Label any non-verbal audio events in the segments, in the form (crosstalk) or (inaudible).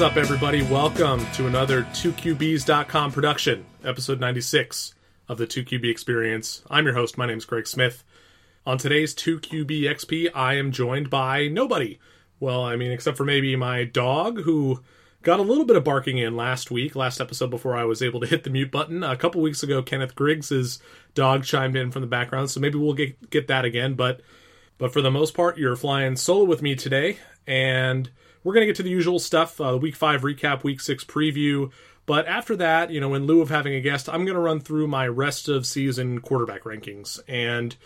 What's up, everybody? Welcome to another 2QBs.com production, episode 96 of the 2QB Experience. I'm your host. My name is Greg Smith. On today's 2QB XP, I am joined by nobody. Well, I mean, except for maybe my dog, who got a little bit of barking in last week, last episode before I was able to hit the mute button. A couple weeks ago, Kenneth Griggs' dog chimed in from the background, so maybe we'll get, get that again. But but for the most part, you're flying solo with me today, and we're going to get to the usual stuff uh, week five recap, week six preview. But after that, you know, in lieu of having a guest, I'm going to run through my rest of season quarterback rankings and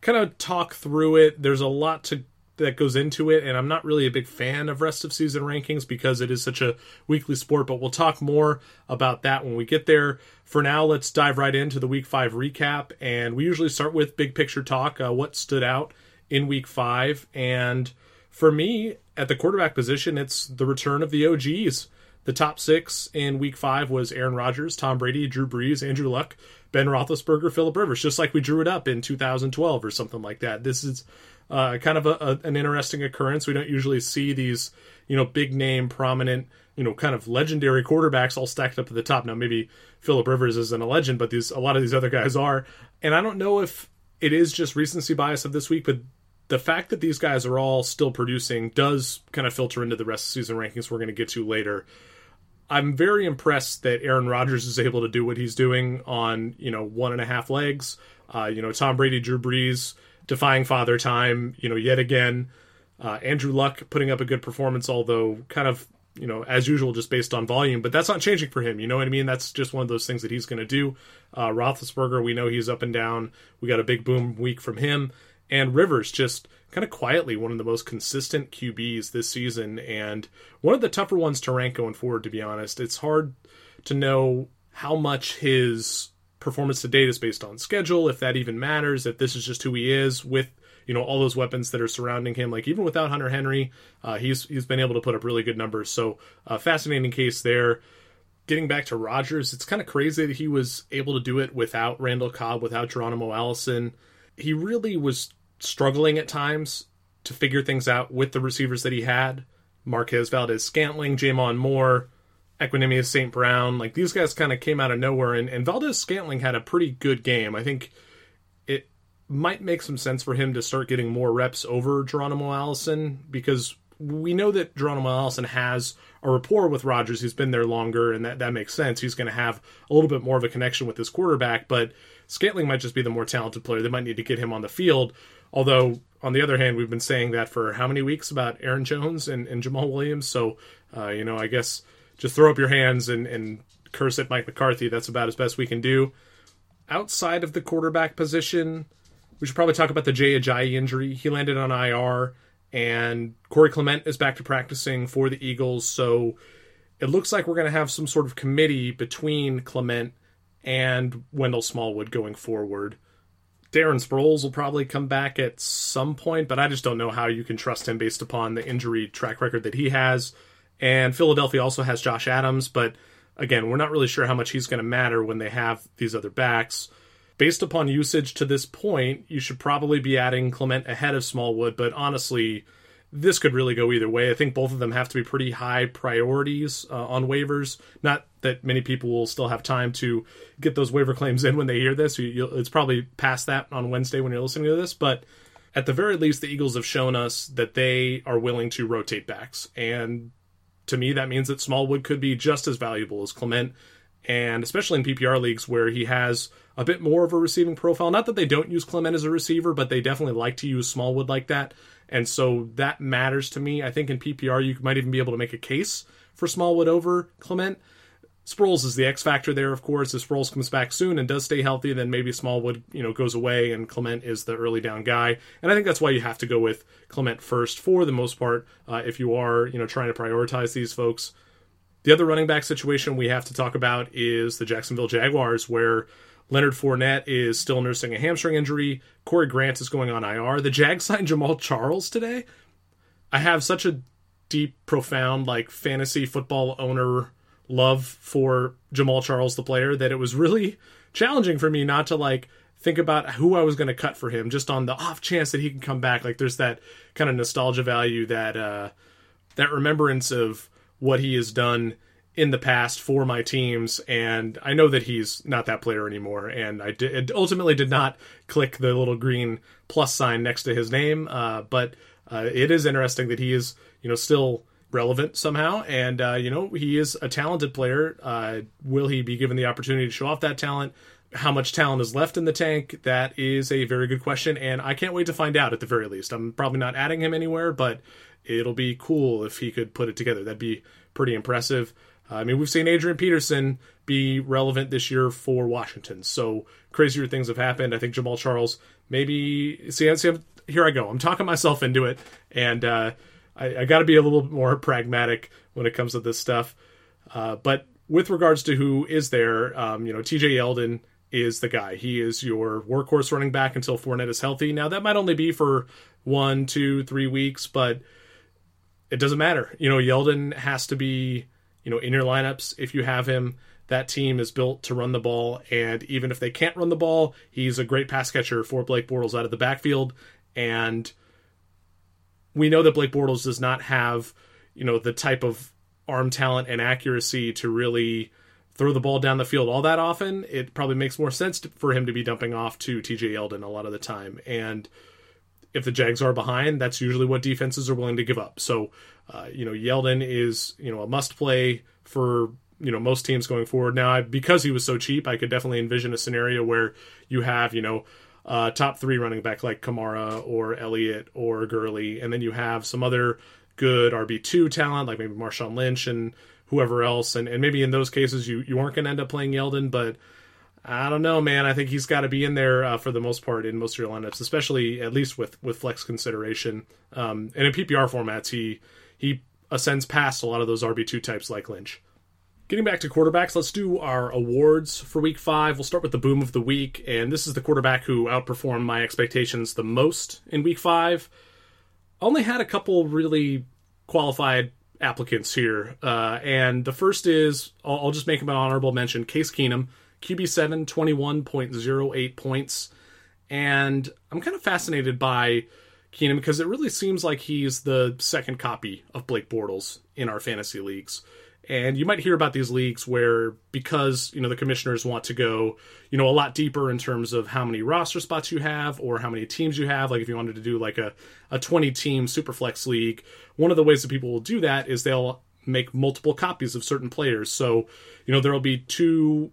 kind of talk through it. There's a lot to that goes into it, and I'm not really a big fan of rest of season rankings because it is such a weekly sport. But we'll talk more about that when we get there. For now, let's dive right into the week five recap, and we usually start with big picture talk. Uh, what stood out in week five, and for me, at the quarterback position, it's the return of the OGs. The top six in week five was Aaron Rodgers, Tom Brady, Drew Brees, Andrew Luck, Ben Roethlisberger, Philip Rivers, just like we drew it up in 2012 or something like that. This is uh, kind of a, a, an interesting occurrence. We don't usually see these, you know, big name, prominent, you know, kind of legendary quarterbacks all stacked up at the top. Now, maybe Philip Rivers isn't a legend, but these a lot of these other guys are. And I don't know if it is just recency bias of this week, but the fact that these guys are all still producing does kind of filter into the rest of the season rankings we're going to get to later. I'm very impressed that Aaron Rodgers is able to do what he's doing on, you know, one and a half legs. Uh, you know, Tom Brady, Drew Brees, defying father time, you know, yet again. Uh, Andrew Luck putting up a good performance, although kind of, you know, as usual, just based on volume, but that's not changing for him. You know what I mean? That's just one of those things that he's going to do. Uh, Roethlisberger, we know he's up and down. We got a big boom week from him and Rivers just kind of quietly one of the most consistent QBs this season and one of the tougher ones to rank going forward to be honest. It's hard to know how much his performance to date is based on schedule, if that even matters, if this is just who he is with you know all those weapons that are surrounding him. Like even without Hunter Henry, uh, he's he's been able to put up really good numbers. So uh, fascinating case there. Getting back to Rodgers, it's kind of crazy that he was able to do it without Randall Cobb, without Geronimo Allison he really was struggling at times to figure things out with the receivers that he had. Marquez Valdes Scantling, J'Mon Moore, Equanimeous St. Brown. Like these guys kind of came out of nowhere and, and Valdes Scantling had a pretty good game. I think it might make some sense for him to start getting more reps over Geronimo Allison because we know that Geronimo Allison has a rapport with Rodgers. He's been there longer, and that, that makes sense. He's going to have a little bit more of a connection with his quarterback, but Scantling might just be the more talented player. They might need to get him on the field. Although, on the other hand, we've been saying that for how many weeks about Aaron Jones and, and Jamaal Williams. So, uh, you know, I guess just throw up your hands and, and curse at Mike McCarthy. That's about as best we can do. Outside of the quarterback position, we should probably talk about the Jay Ajayi injury. He landed on IR, and Corey Clement is back to practicing for the Eagles. So it looks like we're going to have some sort of committee between Clement and Wendell Smallwood going forward. Darren Sproles will probably come back at some point, but I just don't know how you can trust him based upon the injury track record that he has. And Philadelphia also has Josh Adams, but again, we're not really sure how much he's going to matter when they have these other backs. Based upon usage to this point, you should probably be adding Clement ahead of Smallwood, but honestly, this could really go either way. I think both of them have to be pretty high priorities uh, on waivers. Not that many people will still have time to get those waiver claims in when they hear this. it's probably past that on Wednesday when you're listening to this, but at the very least, the Eagles have shown us that they are willing to rotate backs. And to me, that means that Smallwood could be just as valuable as Clement, and especially in PPR leagues where he has a bit more of a receiving profile. Not that they don't use Clement as a receiver, but they definitely like to use Smallwood like that. And so that matters to me. I think in PPR, you might even be able to make a case for Smallwood over Clement. Sproles is the X factor there, of course. If Sproles comes back soon and does stay healthy, then maybe Smallwood, you know, goes away and Clement is the early down guy. And I think that's why you have to go with Clement first for the most part uh, if you are, you know, trying to prioritize these folks. The other running back situation we have to talk about is the Jacksonville Jaguars, where Leonard Fournette is still nursing a hamstring injury. Corey Grant is going on IR. The Jags (laughs) signed Jamaal Charles today. I have such a deep, profound, like fantasy football owner love for Jamaal Charles, the player, that it was really challenging for me not to like think about who I was going to cut for him just on the off chance that he can come back. Like there's that kind of nostalgia value that uh that remembrance of what he has done in the past for my teams, and I know that he's not that player anymore. And I did, ultimately did not click the little green plus sign next to his name, uh, but uh, it is interesting that he is, you know, still relevant somehow, and uh, you know he is a talented player. Uh, will he be given the opportunity to show off that talent? How much talent is left in the tank? That is a very good question, and I can't wait to find out. At the very least, I'm probably not adding him anywhere, but it'll be cool if he could put it together. That'd be pretty impressive. I mean, we've seen Adrian Peterson be relevant this year for Washington, so crazier things have happened. I think Jamaal Charles maybe see, see here I go. I'm talking myself into it, and uh, I, I got to be a little more (laughs) pragmatic when it comes to this stuff. Uh, but with regards to who is there, um, you know, TJ Yeldon is the guy. He is your workhorse running back until Fournette is healthy. Now that might only be for one, two, three weeks, but it doesn't matter. You know, Yeldon has to be, you know, in your lineups if you have him. That team is built to run the ball, and even if they can't run the ball, he's a great pass catcher for Blake Bortles out of the backfield. And we know that Blake Bortles does not have, you know, the type of arm talent and accuracy to really throw the ball down the field all that often. It probably makes more sense to, for him to be dumping off to TJ Yeldon a lot of the time. And if the Jags are behind, that's usually what defenses are willing to give up. So, uh, you know, Yeldon is, you know, a must play for, you know, most teams going forward. Now, I, because he was so cheap, I could definitely envision a scenario where you have, you know, uh, top three running back like Kamara or Elliott or Gurley, and then you have some other good RB two talent like maybe Marshawn Lynch and whoever else, and, and maybe in those cases you you aren't going to end up playing Yeldon, but I don't know, man. I think he's got to be in there uh, for the most part in most of your lineups, especially at least with with flex consideration. Um, and in PPR formats, he he ascends past a lot of those RB two types like Lynch. Getting back to quarterbacks, let's do our awards for week five. We'll start with the boom of the week, and this is the quarterback who outperformed my expectations the most in week five. Only had a couple really qualified applicants here, uh, and the first is I'll, I'll just make him an honorable mention Case Keenum. QB7, 21.08 points. And I'm kind of fascinated by Keenum because it really seems like he's the second copy of Blake Bortles in our fantasy leagues. And you might hear about these leagues where because, you know, the commissioners want to go, you know, a lot deeper in terms of how many roster spots you have or how many teams you have. Like if you wanted to do like a, a 20 team superflex league, one of the ways that people will do that is they'll make multiple copies of certain players. So, you know, there'll be two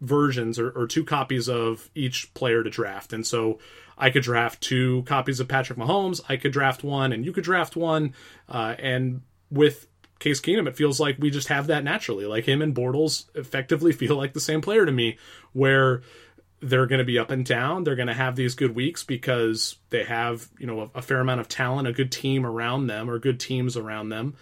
versions or, or two copies of each player to draft. And so I could draft two copies of Patrick Mahomes, I could draft one, and you could draft one. Uh, and with Case Keenum, it feels like we just have that naturally. Like him and Bortles effectively (laughs) feel like the same player to me, where they're going to be up and down. They're going to have these good weeks because they have, you know, a, a fair amount of talent, a good team around them, or good teams around them.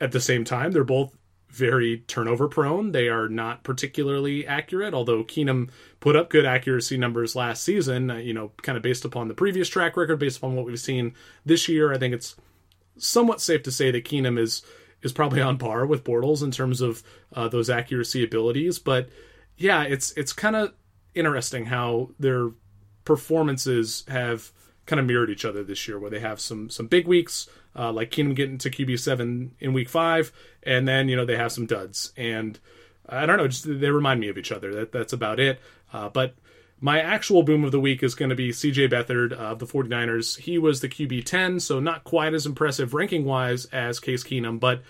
At the same time, they're both very turnover prone. They are not particularly accurate, although Keenum put up good accuracy numbers last season, uh, you know, kind of based upon the previous track record, based upon what we've seen this year. I think it's somewhat safe to say that Keenum is is probably on par with Bortles in terms of uh, those accuracy abilities. But yeah, it's it's kind of interesting how their performances have kind of mirrored each other this year, where they have some some big weeks, uh, like Keenum getting to QB seven in week five, and then you know they have some duds, and I don't know, just they remind me of each other. That that's about it. Uh, but my actual boom of the week is going to be CJ Beathard of the 49ers. He was the QB 10, so not quite as impressive ranking wise as Case Keenum, but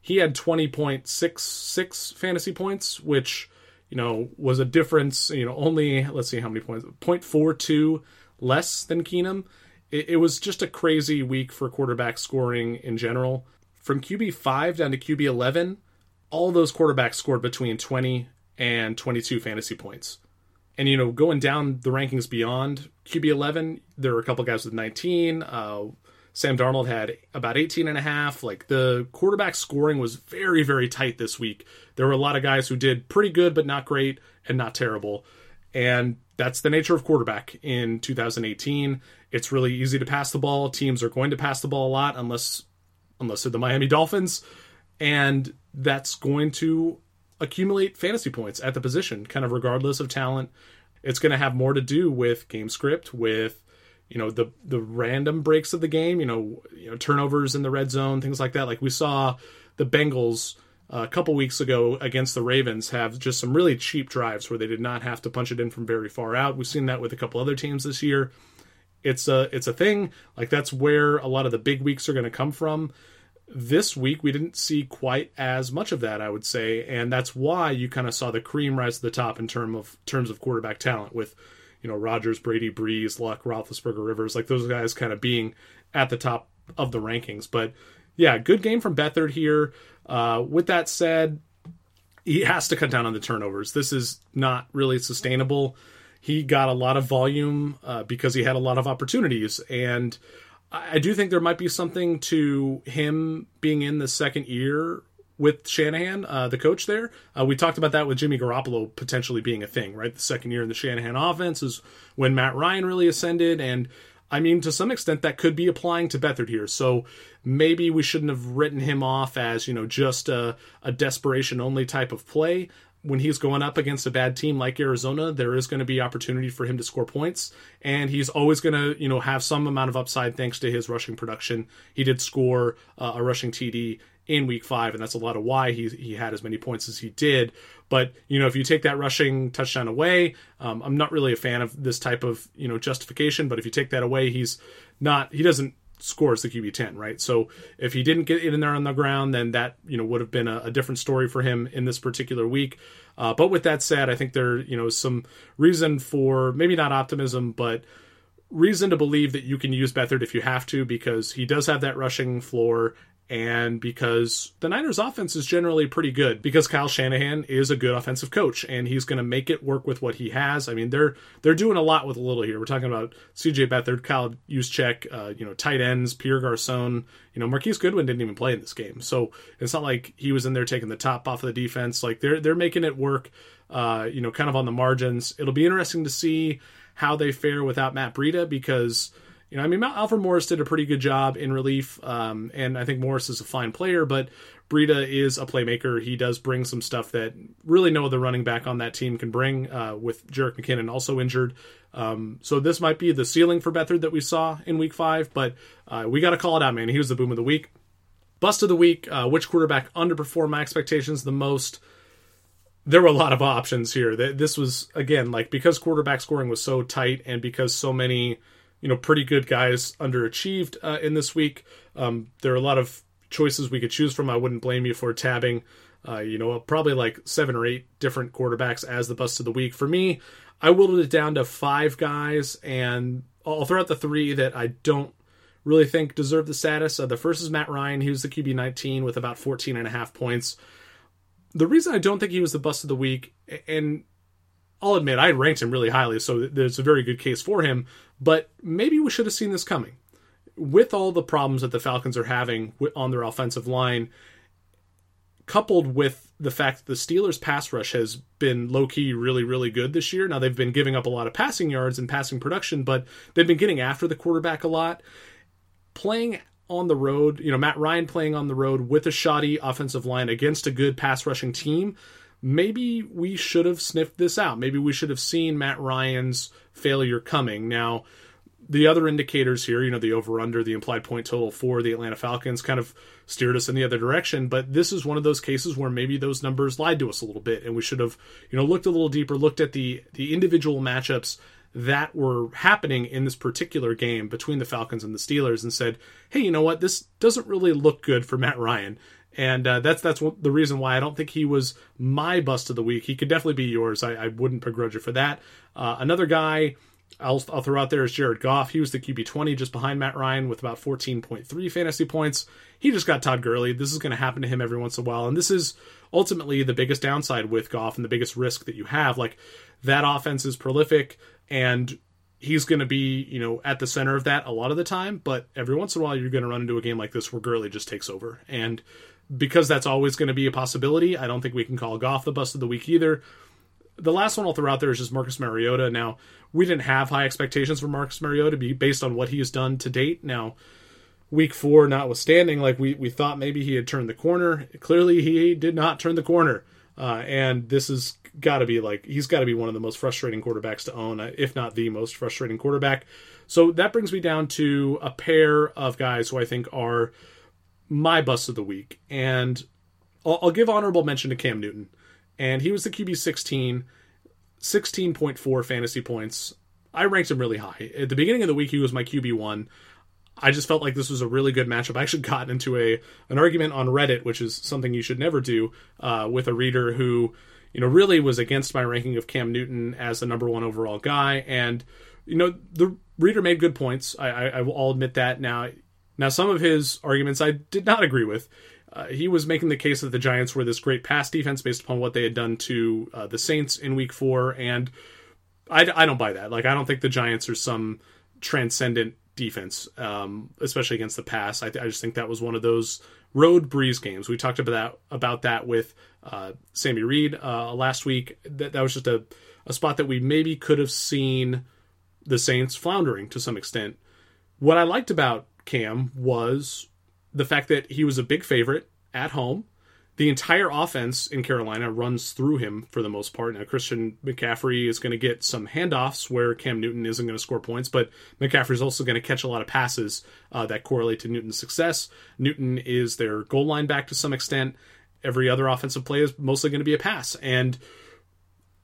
he had 20.66 fantasy points, which you know was a difference. You know, only let's see how many points, 0.42 less than Keenum it, it was just a crazy week for quarterback scoring in general. From QB five down to QB eleven, all those quarterbacks scored between twenty and twenty two fantasy points. And you know, going down the rankings beyond QB eleven, there were a couple guys with nineteen. Uh, Sam Darnold had about 18 and a half. Like the quarterback scoring was very, very tight this week. There were a lot of guys who did pretty good, but not great and not terrible. And that's the nature of quarterback in 2018. It's really easy to pass the ball. Teams are going to pass the ball a lot unless unless they're the Miami Dolphins, and that's going to accumulate fantasy points at the position, kind of regardless of talent. It's going to have more to do with game script, with you know the the random breaks of the game, you know, you know turnovers in the red zone, things like that. Like we saw the Bengals uh, a couple weeks ago against the Ravens have just some really cheap drives where they did not have to punch it in from very far out. We've seen that with a couple other teams this year. It's a it's a thing. Like that's where a lot of the big weeks are going to come from. This week we didn't see quite as much of that, I would say, and that's why you kind of saw the cream rise to the top in term of terms of quarterback talent with you know Rodgers, Brady, Brees, Luck, Roethlisberger, Rivers, like those guys kind of being at the top of the rankings. But yeah, good game from Beathard here. Uh, with that said, he has to cut down on the turnovers. This is not really sustainable. He got a lot of volume uh, because he had a lot of opportunities, and I do think there might be something to him being in the second year with Shanahan, uh, the coach there. Uh, we talked about that with Jimmy Garoppolo potentially being a thing, right? The second year in the Shanahan offense is when Matt Ryan really ascended, and I mean, to some extent, that could be applying to Beathard here. So maybe we shouldn't have written him off as, you know, just a, a desperation only type of play. When he's going up against a bad team like Arizona, there is going to be opportunity for him to score points, and he's always going to, you know, have some amount of upside thanks to his rushing production. He did score uh, a rushing TD in week five, and that's a lot of why he he had as many points as he did. But you know, if you take that rushing touchdown away, um, I'm not really a fan of this type of you know justification. But if you take that away, he's not he doesn't score as the QB ten, right? So if he didn't get it in there on the ground, then that you know would have been a, a different story for him in this particular week. Uh, but with that said, I think there you know some reason for maybe not optimism, but reason to believe that you can use Beathard if you have to because he does have that rushing floor and because the Niners offense is generally pretty good because Kyle Shanahan is a good offensive coach and he's going to make it work with what he has. I mean, they're they're doing a lot with a little here. We're talking about CJ Beathard, Kyle Juszczyk, uh, you know, tight ends, Pierre Garcon, you know, Marquise Goodwin didn't even play in this game. So, it's not like he was in there taking the top off of the defense. Like they're they're making it work uh, you know, kind of on the margins. It'll be interesting to see how they fare without Matt Breida because you know, I mean, Alfred Morris did a pretty good job in relief, um, and I think Morris is a fine player, but Breida is a playmaker. He does bring some stuff that really no other running back on that team can bring, uh, with Jerick McKinnon also injured. Um, so this might be the ceiling for Beathard that we saw in week five, but uh, we got to call it out, man. He was the boom of the week. Bust of the week, uh, which quarterback underperformed my expectations the most? There were a lot of options here. This was, again, like because quarterback scoring was so tight and because so many you know pretty good guys underachieved uh, in this week. Um, there are a lot of choices we could choose from. I wouldn't blame you for tabbing. Uh, you know, probably like seven or eight different quarterbacks as the bust of the week. For me, I whittled it down to five guys, and I'll throw out the three that I don't really think deserve the status. Uh, the first is Matt Ryan. He was the QB 19 with about 14 and a half points. The reason I don't think he was the bust of the week, and I'll admit I ranked him really highly, so there's a very good case for him. But maybe we should have seen this coming. With all the problems that the Falcons are having on their offensive line, coupled with the fact that the Steelers' pass rush has been low key really, really good this year. Now they've been giving up a lot of passing yards and passing production, but they've been getting after the quarterback a lot. Playing on the road, you know, Matt Ryan playing on the road with a shoddy offensive line against a good pass rushing team maybe we should have sniffed this out. Maybe we should have seen Matt Ryan's failure coming. Now, the other indicators here, you know, the over under, the implied point total for the Atlanta Falcons kind of steered us in the other direction. But this is one of those cases where maybe those numbers lied to us a little bit, and we should have, you know, looked a little deeper, looked at the the individual matchups that were happening in this particular game between the Falcons and the Steelers, and said, hey, you know what, this doesn't really look good for Matt Ryan and uh, that's that's the reason why I don't think he was my bust of the week. He could definitely be yours. I, I wouldn't begrudge you for that. Uh, another guy I'll, I'll throw out there is Jared Goff. He was the QB twenty, just behind Matt Ryan with about fourteen point three fantasy points. He just got Todd Gurley. This is going to happen to him every once in a while, and this is ultimately the biggest downside with Goff and the biggest risk that you have. Like that offense is prolific and he's going to be, you know, at the center of that a lot of the time, but every once in a while you're going to run into a game like this where Gurley just takes over. And because that's always going to be a possibility, I don't think we can call Goff the bust of the week either. The last one I'll throw out there is just Marcus Mariota. Now, we didn't have high expectations for Marcus Mariota based on what he has done to date. Now, week four notwithstanding, like we, we thought maybe he had turned the corner. Clearly, he did not turn the corner. Uh, and this has got to be like, he's got to be one of the most frustrating quarterbacks to own, if not the most frustrating quarterback. So that brings me down to a pair of guys who I think are my bust of the week, and I'll, I'll give honorable mention to Cam Newton, and he was the QB 16, 16.4 fantasy points. I ranked him really high at the beginning of the week. He was my QB one. I just felt like this was a really good matchup. I actually (laughs) got into a an argument on Reddit, which is something you should never do, uh, with a reader who, you know, really was against my ranking of Cam Newton as the number one overall guy. And you know, the reader made good points. I, I, will admit that. Now, now some of his arguments I did not agree with. Uh, he was making the case that the Giants were this great pass defense based upon what they had done to uh, the Saints in Week Four, and I, I don't buy that. Like, I don't think the Giants are some transcendent defense, um, especially against the pass. I, I, just think that was one of those road Brees games. We talked about that about that with uh, Sammy Reed uh, last week. That that was just a, a spot that we maybe could have seen the Saints floundering to some extent. What I liked about Cam was the fact that he was a big favorite at home the entire offense in Carolina runs through him for the most part. Now, Christian McCaffrey is going to get some handoffs where Cam Newton isn't going to score points, but McCaffrey is also going to catch a lot of passes uh, that correlate to Newton's success. Newton is their goal line back to some extent. Every other offensive play is mostly going to be a pass. And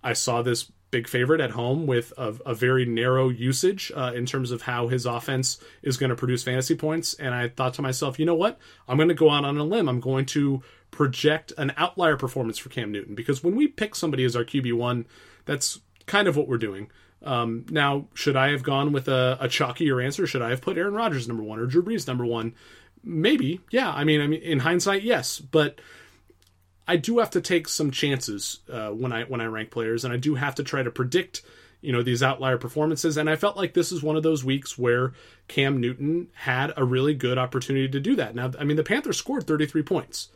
I saw this big favorite at home with a, a very narrow usage uh, in terms of how his offense is going to produce fantasy points. And I thought to myself, you know what? I'm going to go out on a limb. I'm going to project an outlier performance for Cam Newton because when we pick somebody as our QB1, that's kind of what we're doing. Um, now, should I have gone with a, a chalkier answer? Should I have put Aaron Rodgers number one or Drew Brees number one? Maybe, yeah. I mean, I mean, in hindsight, yes, but I do have to take some chances uh, when I when I rank players, and I do have to try to predict, you know, these outlier performances. And I felt like this is one of those weeks where Cam Newton had a really good opportunity to do that. Now, I mean, the Panthers scored 33 points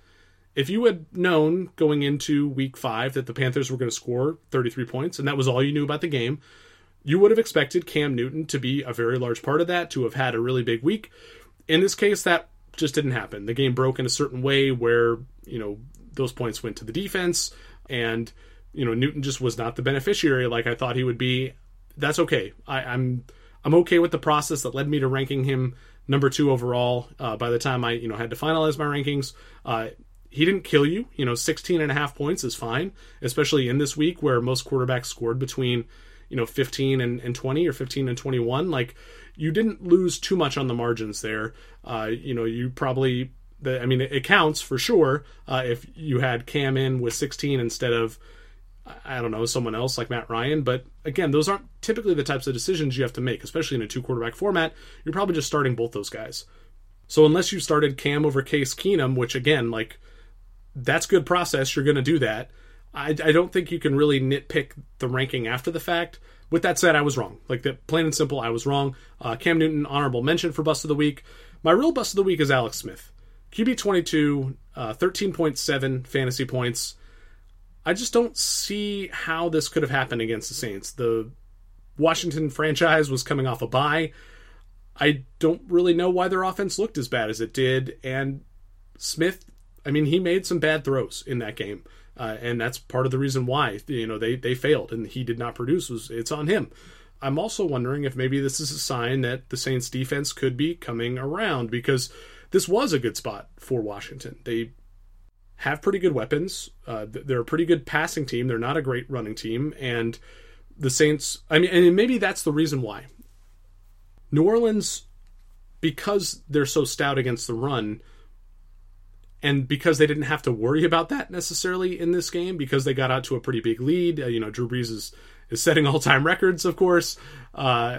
if you had known going into week five that the Panthers were going to score 33 points and that was all you knew about the game, you would have expected Cam Newton to be a very large part of that, to have had a really big week. In this case, that just didn't happen. The game broke in a certain way where, you know, those points went to the defense and, you know, Newton just was not the beneficiary like I thought he would be. That's okay. I, I'm I'm okay with the process that led me to ranking him number two overall. Uh, by the time I, you know, had to finalize my rankings, uh, he didn't kill you. You know, 16 and a half points is fine, especially in this week where most quarterbacks scored between, you know, 15 and, and 20 or 15 and 21. Like, you didn't lose too much on the margins there. Uh, you know, you probably, I mean, it, it counts for sure uh, if you had Cam in with 16 instead of, I don't know, someone else like Matt Ryan. But again, those aren't typically the types of decisions you have to make, especially in a two quarterback format. You're probably just starting both those guys. So unless you started Cam over Case Keenum, which again, like, that's good process. You're going to do that. I, I don't think you can really nitpick the ranking after the fact. With that said, I was wrong. Like that, plain and simple, I was wrong. Uh, Cam Newton, honorable mention for bust of the week. My real bust of the week is Alex Smith. QB 22, uh, 13.7 fantasy points. I just don't see how this could have happened against the Saints. The Washington franchise was coming off a bye. I don't really know why their offense looked as bad as it did. And Smith I mean, he made some bad throws in that game, uh, and that's part of the reason why you know they they failed and he did not produce. Was it's on him. I'm also wondering if maybe this is a sign that the Saints defense could be coming around because this was a good spot for Washington. They have pretty good weapons. Uh, they're a pretty good passing team. They're not a great running team, and the Saints. I mean, and maybe that's the reason why. New Orleans, because they're so stout against the run, and because they didn't have to worry about that necessarily in this game because they got out to a pretty big lead uh, you know drew brees is, is setting (laughs) all-time records of course uh,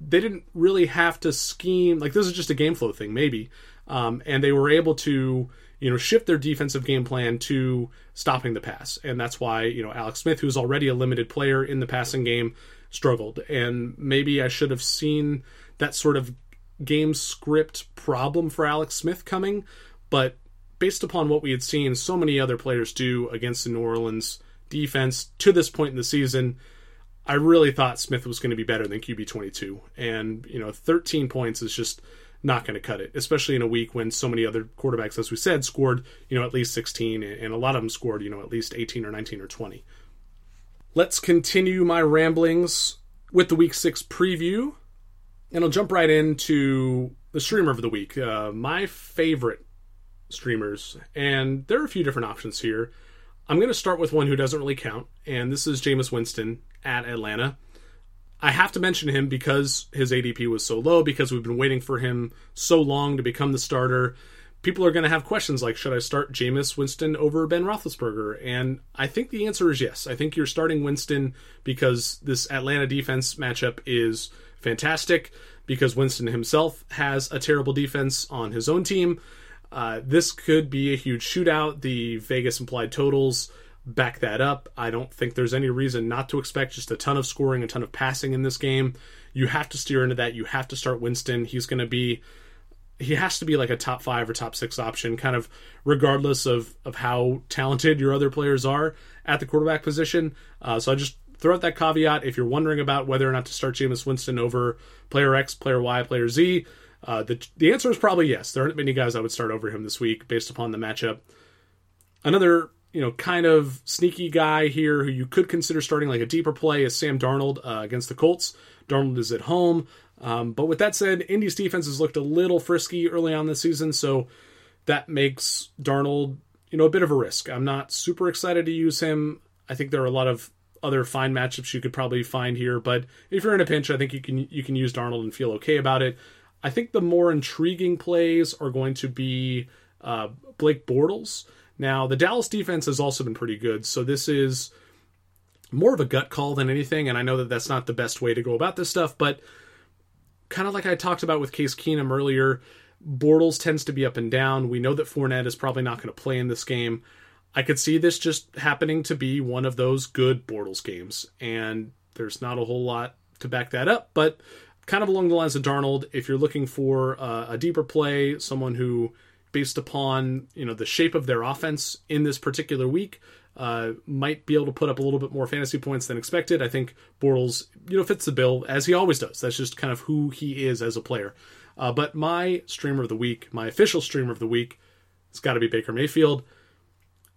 they didn't really have to scheme like this is just a game flow thing maybe um, and they were able to you know shift their defensive game plan to stopping the pass and that's why you know alex smith who's already a limited player in the passing game struggled and maybe i should have seen that sort of game script problem for alex smith coming but based upon what we had seen so many other players do against the New Orleans defense to this point in the season, I really thought Smith was going to be better than QB 22. And, you know, 13 points is just not going to cut it, especially in a week when so many other quarterbacks, as we said, scored, you know, at least 16, and a lot of them scored, you know, at least 18 or 19 or 20. Let's continue my ramblings with the week six preview, and I'll jump right into the streamer of the week. Uh, my favorite streamers, and there are a few different options here. I'm going to start with one who doesn't really count, and this is Jameis Winston at Atlanta. I have to mention him because his ADP was so low, because we've been waiting for him so long to become the starter. People are going to have questions like, should I start Jameis Winston over Ben Roethlisberger? And I think the answer is yes. I think you're starting Winston because this Atlanta defense matchup is fantastic, because Winston himself has a terrible defense on his own team. Uh, this could be a huge shootout. The Vegas implied totals back that up. I don't think there's any reason not to expect just a ton of scoring, a ton of passing in this game. You have to steer into that. You have to start Winston. He's going to be he has to be like a top five or top six option, kind of regardless of of how talented your other players are at the quarterback position. Uh, so I just throw out that caveat if you're wondering about whether or not to start Jameis Winston over player X, player Y, player Z. Uh, the the answer is probably yes. There aren't many guys I would start over him this week based upon the matchup. Another you know, kind of sneaky guy here who you could consider starting like a deeper play is Sam Darnold uh, against the Colts. Darnold is at home. Um, but with that said, Indy's defense has looked a little frisky early on this season, so that makes Darnold, you know, a bit of a risk. I'm not super excited to use him. I think there are a lot of other fine matchups you could probably find here, but if you're in a pinch, I think you can you can use Darnold and feel okay about it. I think the more intriguing plays are going to be uh, Blake Bortles. Now, the Dallas defense has also been pretty good, so this is more of a gut call than anything, and I know that that's not the best way to go about this stuff, but kind of like I talked about with Case Keenum earlier, Bortles tends to be up and down. We know that Fournette is probably not going to play in this game. I could see this just happening to be one of those good Bortles games, and there's not a whole lot to back that up, but kind of along the lines of Darnold, if you're looking for uh, a deeper play, someone who based upon you know the shape of their offense in this particular week, uh, might be able to put up a little bit more fantasy points than expected. I think Bortles, you know, fits the bill as he always does. That's just kind of who he is as a player. Uh, but my streamer of the week, my official streamer of the week, it's got to be Baker Mayfield.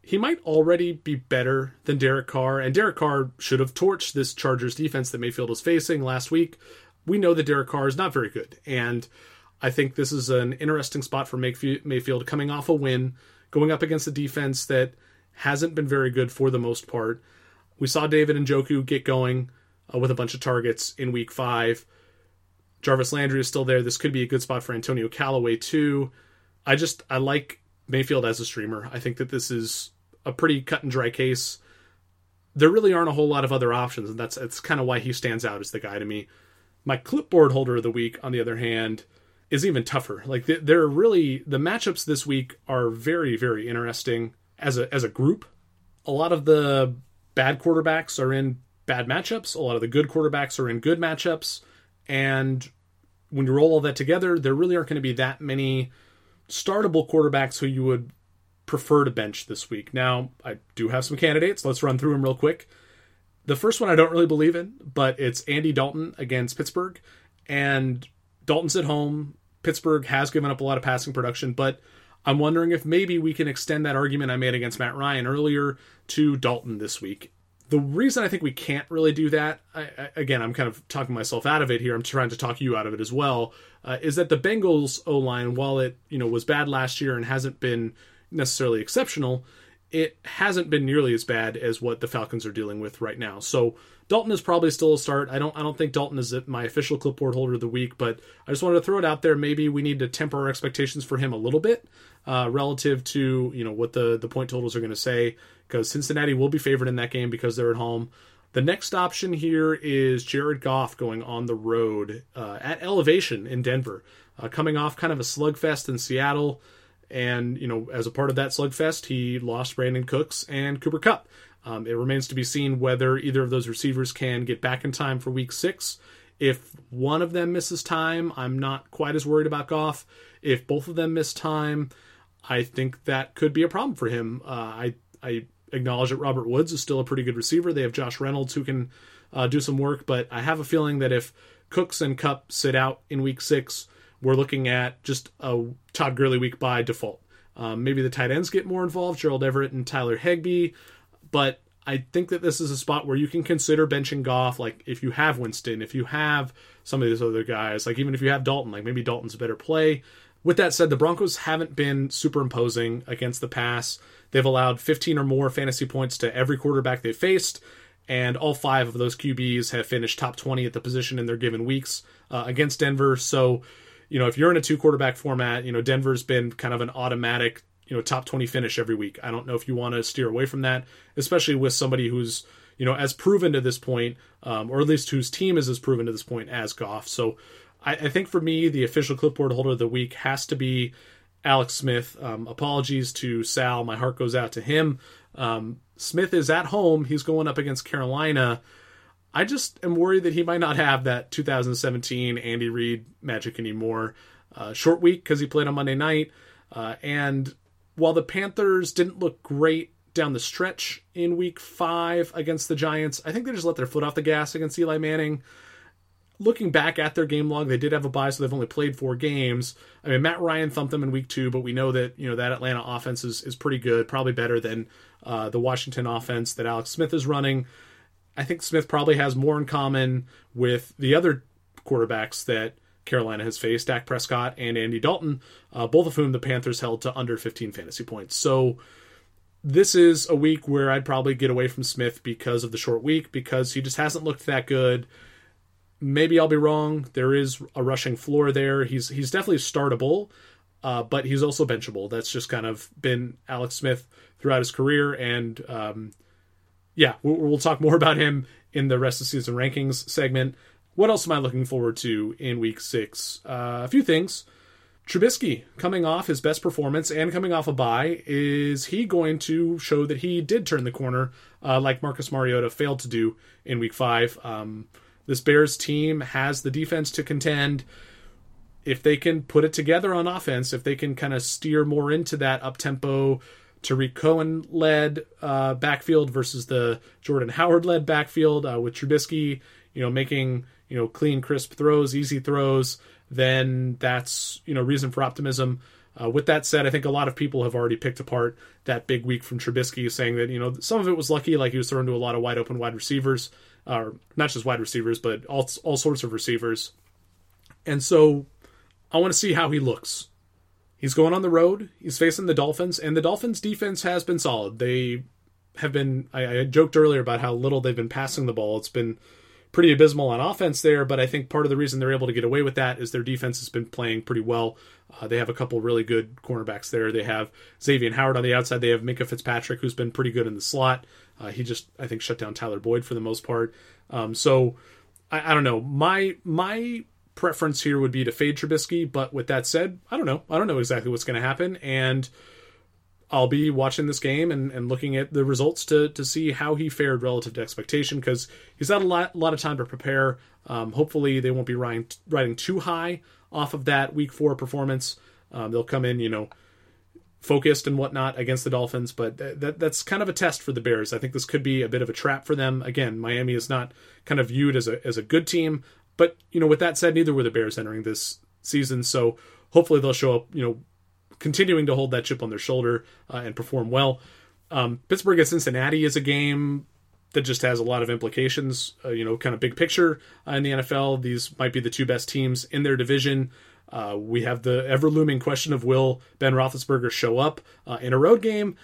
He might already be better than Derek Carr, and Derek Carr should have torched this Chargers defense that Mayfield was facing last week. We know that Derek Carr is not very good, and I think this is an interesting spot for Mayfield coming off a win, going up against a defense that hasn't been very good for the most part. We saw David Njoku get going uh, with a bunch of targets in week five. Jarvis Landry is still there. This could be a good spot for Antonio Callaway too. I just I like Mayfield as a streamer. I think that this is a pretty cut and dry case. There really aren't a whole lot of other options, and that's that's kind of why he stands out as the guy to me. My clipboard holder of the week, on the other hand, is even tougher. Like they're really the matchups this week are very very interesting as a as a group. A lot of the bad quarterbacks are in bad matchups. A lot of the good quarterbacks are in good matchups. And when you roll all that together, there really aren't going to be that many startable quarterbacks who you would prefer to bench this week. Now, I do have some candidates. Let's run through them real quick. The first one I don't really believe in, but it's Andy Dalton against Pittsburgh. And Dalton's at home. Pittsburgh has given up a lot of passing production, but I'm wondering if maybe we can extend that argument I made against Matt Ryan earlier to Dalton this week. The reason I think we can't really do that, I, I, again, I'm kind of talking myself out of it here. I'm trying to talk you out of it as well. Uh, is that the Bengals O line, while it you know was bad last year and hasn't been necessarily exceptional, it hasn't been nearly as bad as what the Falcons are dealing with right now. So Dalton is probably still a start. I don't I don't think Dalton is my official clipboard holder of the week, but I just wanted to throw it out there. Maybe we need to temper our expectations for him a little bit uh, relative to you know what the the point totals are going to say because Cincinnati will be favored in that game because they're at home. The next option here is Jared Goff going on the road uh, at elevation in Denver, uh, coming off kind of a slugfest in Seattle. And, you know, as a part of that slugfest, he lost Brandin Cooks and Cooper Kupp. Um, it remains to be seen whether either of those receivers can get back in time for week six. If one of them misses time, I'm not quite as worried about Goff. If both of them miss time, I think that could be a problem for him. Uh, I, I acknowledge that Robert Woods is still a pretty good receiver. They have Josh Reynolds who can uh, do some work, but I have a feeling that if Cooks and Kupp sit out in week six, we're looking at just a Todd Gurley week by default. Um, maybe the tight ends get more involved, Gerald Everett and Tyler Higbee, but I think that this is a spot where you can consider benching Goff. Like if you have Winston, if you have some of these other guys, like even if you have Dalton, like maybe Dalton's a better play. With that said, the Broncos haven't been superimposing against the pass. They've allowed 15 or more fantasy points to every quarterback they've faced, and all five of those QBs have finished top 20 at the position in their given weeks uh, against Denver. So, you know, if you're in a two quarterback format, you know, Denver's been kind of an automatic, you know, top 20 finish every week. I don't know if you want to steer away from that, especially with somebody who's, you know, as proven to this point, um, or at least whose team is as proven to this point as Goff. So I, I think for me, the official clipboard holder of the week has to be Alex Smith. Um, apologies to Sal. My heart goes out to him. Um, Smith is at home. He's going up against Carolina. I just am worried that he might not have that 2017 Andy Reid magic anymore. Uh, short week because he played on Monday night. Uh, and while the Panthers didn't look great down the stretch in week five against the Giants, I think they just let their foot off the gas against Eli Manning looking back at their game log, they did have a bye, so they've only played four games. I mean, Matt Ryan thumped them in week two, but we know that you know that Atlanta offense is, is pretty good, probably better than uh, the Washington offense that Alex Smith is running. I think Smith probably has more in common with the other quarterbacks that Carolina has faced, Dak Prescott and Andy Dalton, uh, both of whom the Panthers held to under 15 fantasy points. So this is a week where I'd probably get away from Smith because of the short week, because he just hasn't looked that good maybe I'll be wrong. There is a rushing floor there. He's he's definitely startable, uh, but he's also benchable. That's just kind of been Alex Smith throughout his career, and um, yeah, we'll, we'll, talk more about him in the rest of season rankings segment. What else am I looking forward to in Week Six? Uh, a few things. Trubisky coming off his best performance and coming off a bye, is he going to show that he did turn the corner uh, like Marcus Mariota failed to do in Week Five? Um, this Bears team has the defense to contend. If they can put it together on offense, if they can kind of steer more into that up tempo, Tarik Cohen led uh, backfield versus the Jordan Howard led backfield uh, with Trubisky, you know, making you know clean, crisp throws, easy throws, then that's you know reason for optimism. Uh, with that said, I think a lot of people have already picked apart that big week from Trubisky, saying that you know some of it was lucky, like he was thrown to a lot of wide open wide receivers or not just wide receivers, but all all sorts of receivers. And so I want to see how he looks. He's going on the road. He's facing the Dolphins, and the Dolphins' defense has been solid. They have been. I, I joked earlier about how little they've been passing the ball. It's been pretty abysmal on offense there, but I think part of the reason they're able to get away with that is their defense has been playing pretty well. Uh, they have a couple really good cornerbacks there. They have Xavien Howard on the outside. They have Minkah Fitzpatrick, who's been pretty good in the slot. Uh, he just, I think, shut down Tyler Boyd for the most part. Um, so I, I, don't know. My my preference here would be to fade Trubisky, but with that said, I don't know. I don't know exactly what's going to happen, and I'll be watching this game and, and looking at the results to to see how he fared relative to expectation because he's had a lot, a lot of time to prepare. Um, hopefully, they won't be riding, riding too high off of that Week Four performance. Um, they'll come in, you know, focused and whatnot against the Dolphins, but that that's kind of a test for the Bears. I think this could be a bit of a trap for them. Again, Miami is not kind of viewed as a as a good team, but you know, with that said, neither were the Bears entering this season. So hopefully they'll show up, you know, continuing to hold that chip on their shoulder uh, and perform well. Um, Pittsburgh at Cincinnati is a game that just has a lot of implications. Uh, you know, kind of big picture uh, in the NFL. These might be the two best teams in their division. Uh, we have the ever looming question of will Ben Roethlisberger show up uh, in a road game?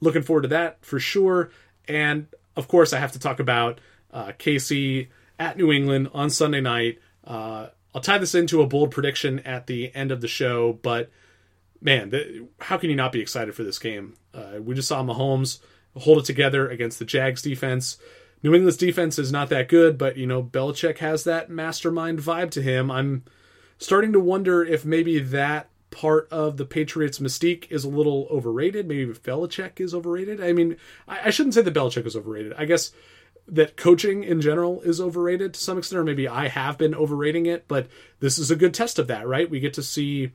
Looking forward to that for sure. And of course, I have to talk about uh, KC at New England on Sunday night. Uh, I'll tie this into a bold prediction at the end of the show, but man, how can you not be excited for this game? Uh, we just saw Mahomes hold it together against the Jags defense. New England's defense is not that good, but you know Belichick has that mastermind vibe to him. I'm starting to wonder if maybe that part of the Patriots' mystique is a little overrated. Maybe Belichick is overrated. I mean, I, I shouldn't say that Belichick is overrated. I guess that coaching in general is overrated to some extent, or maybe I have been overrating it. But this is a good test of that, right? We get to see,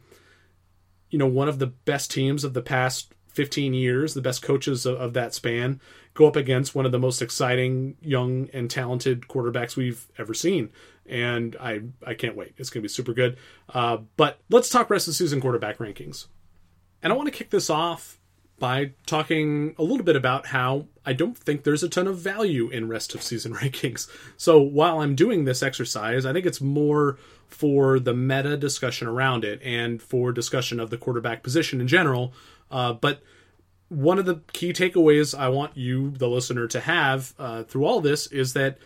you know, one of the best teams of the past 15 years, the best coaches of, of, that span, go up against one of the most exciting, young, and talented quarterbacks we've ever seen and I I can't wait. It's going to be super good. Uh, but let's talk rest of the season quarterback rankings. And I want to kick this off by talking a little bit about how I don't think there's a ton of value in rest of season (laughs) rankings. So while I'm doing this exercise, I think it's more for the meta discussion around it and for discussion of the quarterback position in general. Uh, but one of the key takeaways I want you, the listener, to have uh, through all this is that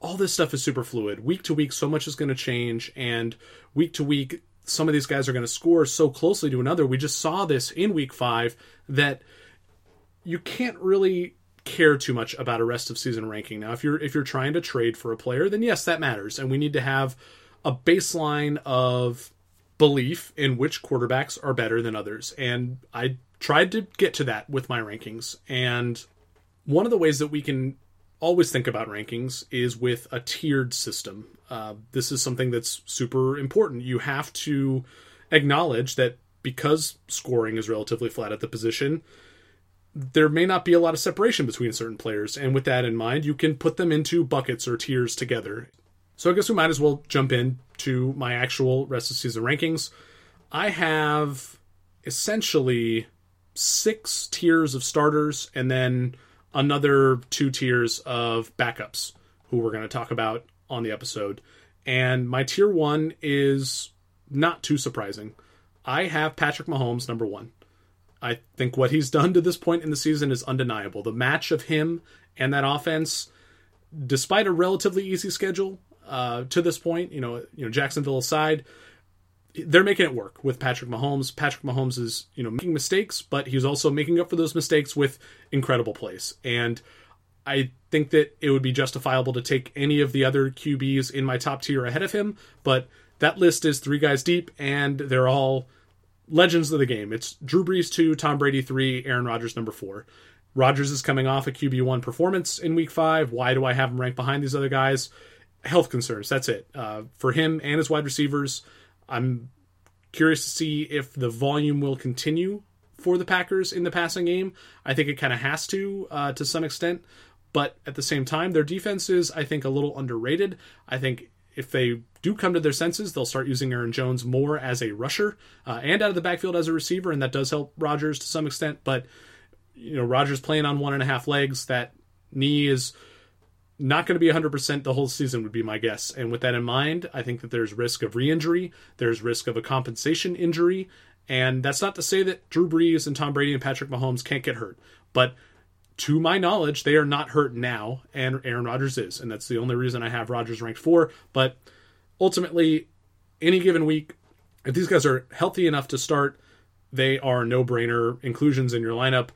all this stuff is super fluid. Week to week, so much is going to change, and week to week, some of these guys are going to score so closely to another. We just saw this in week five that you can't really care too much about a rest of season ranking. Now, if you're if you're trying to trade for a player, then yes, that matters, and we need to have a baseline of belief in which quarterbacks are better than others. And I tried to get to that with my rankings. And one of the ways that we can always think about rankings is with a tiered system. Uh, this is something that's super important. You have to acknowledge that because scoring is relatively flat at the position, there may not be a lot of separation between certain players. And with that in mind, you can put them into buckets or tiers together. So I guess we might as well jump in to my actual rest of season rankings. I have essentially six tiers of starters and then another two tiers of backups who we're going to talk about on the episode. And my tier one is not too surprising. I have Patrick Mahomes number one. I think what he's done to this point in the season is undeniable. The match of him and that offense, despite a relatively easy schedule uh, to this point, you know, you know Jacksonville aside, they're making it work with Patrick Mahomes. Patrick Mahomes is, you know, making mistakes, but he's also making up for those mistakes with incredible plays. And I think that it would be justifiable to take any of the other QBs in my top tier ahead of him, but that list is three guys deep and they're all legends of the game. It's Drew Brees 2, Tom Brady 3, Aaron Rodgers number 4. Rodgers is coming off a QB1 performance in week 5. Why do I have him ranked behind these other guys? Health concerns. That's it. Uh, for him and his wide receivers, I'm curious to see if the volume will continue for the Packers in the passing game. I think it kind of has to uh, to some extent, but at the same time, their defense is I think a little underrated. I think if they do come to their senses, they'll start using Aaron Jones more as a rusher uh, and out of the backfield as a receiver, and that does help Rodgers to some extent. But you know, Rodgers playing on one and a half legs, that knee is not going to be 100% the whole season would be my guess and with that in mind i think that there's risk of re-injury there's risk of a compensation injury and that's not to say that drew brees and tom brady and patrick mahomes can't get hurt but to my knowledge they are not hurt now and aaron rodgers is and that's the only reason i have rodgers ranked four but ultimately any given week if these guys are healthy enough to start they are no-brainer inclusions in your lineup.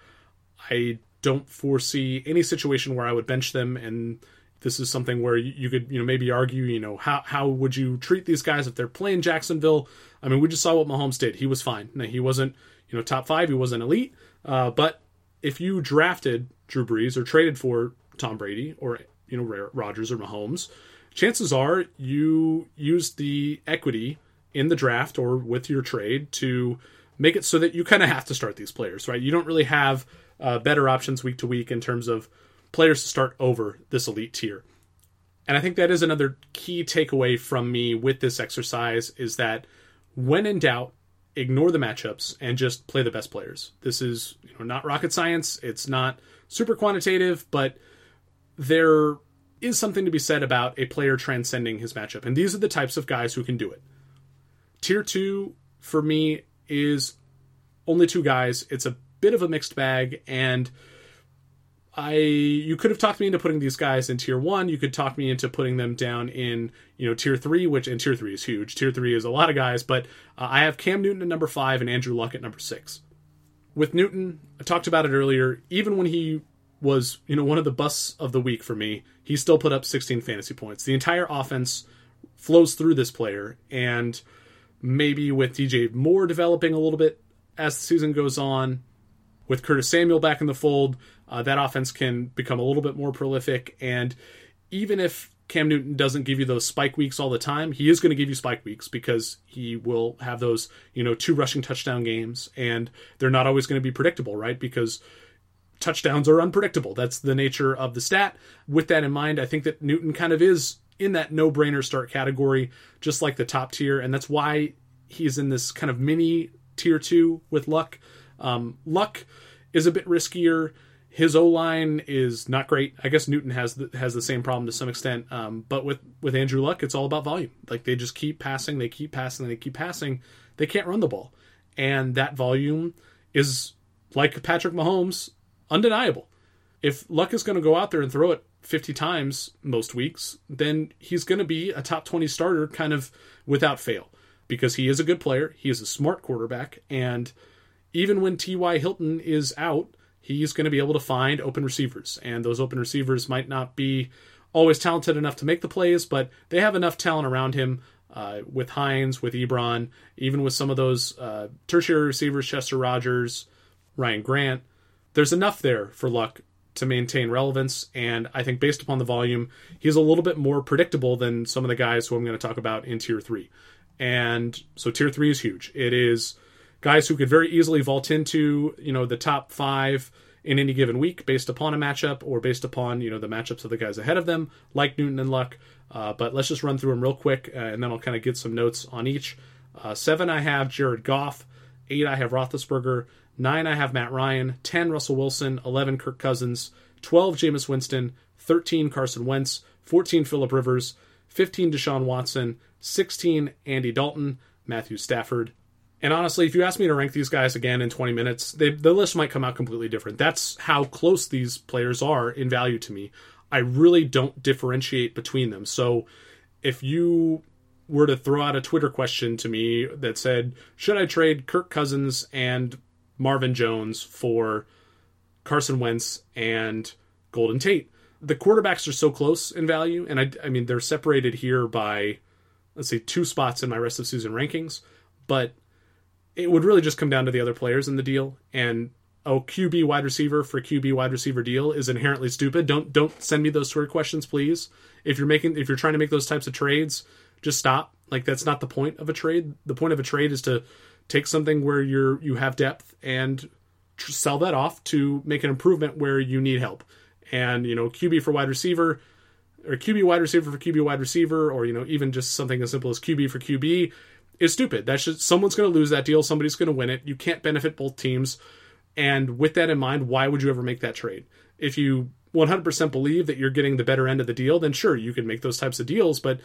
I don't foresee any situation where I would bench them and this is something where you could you know maybe argue you know how how would you treat these guys if they're playing Jacksonville? I mean we just saw what Mahomes did. He was fine. Now, he wasn't you know top five. He wasn't elite uh, but if you drafted Drew Brees or traded for Tom Brady or you know Rodgers or Mahomes chances are you used the equity in the draft or with your trade to make it so that you kind of have to start these players right you don't really have uh, better options week to week in terms of players to start over this elite tier. And I think that is another key takeaway from me with this exercise is that when in doubt, ignore the matchups and just play the best players. This is you know, not rocket science. It's not super quantitative, but there is something to be said about a player transcending his matchup. And these are the types of guys who can do it. Tier two for me is only two guys. It's a bit of a mixed bag and I you could have talked me into putting these guys in tier one. You could talk me into putting them down in you know tier three, which and tier three is huge. Tier three is a lot of guys, but uh, I have Cam Newton at number five and Andrew Luck at number six. With Newton, I talked about it earlier. Even when he was you know one of the busts of the week for me, he still put up 16 fantasy points. The entire offense flows through this player, and maybe with DJ Moore developing a little bit as the season goes on, with Curtis Samuel back in the fold, uh, that offense can become a little bit more prolific. And even if Cam Newton doesn't give you those spike weeks all the time, he is going to give you spike weeks because he will have those, you know, two rushing touchdown games, and they're not always going to be predictable, right? Because touchdowns are unpredictable. That's the nature of the stat. With that in mind, I think that Newton kind of is in that no brainer start category, just like the top tier, and that's why he's in this kind of mini tier two with Luck um, Luck is a bit riskier. His O line is not great. I guess Newton has the, has the same problem to some extent. Um, but with with Andrew Luck, it's all about volume. Like they just keep passing, they keep passing, they keep passing. They can't run the ball, and that volume is like Patrick Mahomes, undeniable. If Luck is going to go out there and throw it 50 times most weeks, then he's going to be a top 20 starter kind of without fail because he is a good player. He is a smart quarterback. And even when T.Y. Hilton is out, he's going to be able to find open receivers. And those open receivers might not be always talented enough to make the plays, but they have enough talent around him uh, with Hines, with Ebron, even with some of those uh, tertiary receivers, Chester Rogers, Ryan Grant. There's enough there for Luck to maintain relevance. And I think based upon the volume, he's a little bit more predictable than some of the guys who I'm going to talk about in tier three. And so tier three is huge. It is guys who could very easily vault into, you know, the top five in any given week based upon a matchup or based upon, you know, the matchups of the guys ahead of them, like Newton and Luck. Uh, but let's just run through them real quick, uh, and then I'll kind of get some notes on each. Uh, seven, I have Jared Goff. Eight, I have Roethlisberger. Nine, I have Matt Ryan. Ten, Russell Wilson. Eleven, Kirk Cousins. Twelve, Jameis Winston. Thirteen, Carson Wentz. Fourteen, Philip Rivers. Fifteen, Deshaun Watson. 16, Andy Dalton, Matthew Stafford. And honestly, if you ask me to rank these guys again in 20 minutes, they, the list might come out completely different. That's how close these players are in value to me. I really don't differentiate between them. So if you were to throw out a Twitter question to me that said, Should I trade Kirk Cousins and Marvin Jones for Carson Wentz and Golden Tate? The quarterbacks are so close in value, and I, I mean, they're separated here by let's say two spots in my rest of season rankings, but it would really just come down to the other players in the deal and oh QB wide receiver for QB wide receiver deal is inherently stupid. Don't don't send me those Twitter questions, please. If you're making if you're trying to make those types of trades, just stop. Like that's not the point of a trade. The point of a trade is to take something where you're you have depth and tr- sell that off to make an improvement where you need help. And you know QB for wide receiver or QB wide receiver for QB wide receiver, or you know even just something as simple as QB for QB is stupid. That's just someone's going to lose that deal, somebody's going to win it. You can't benefit both teams. And with that in mind, why would you ever make that trade? If you 100% believe that you're getting the better end of the deal, then sure, you can make those types of deals, but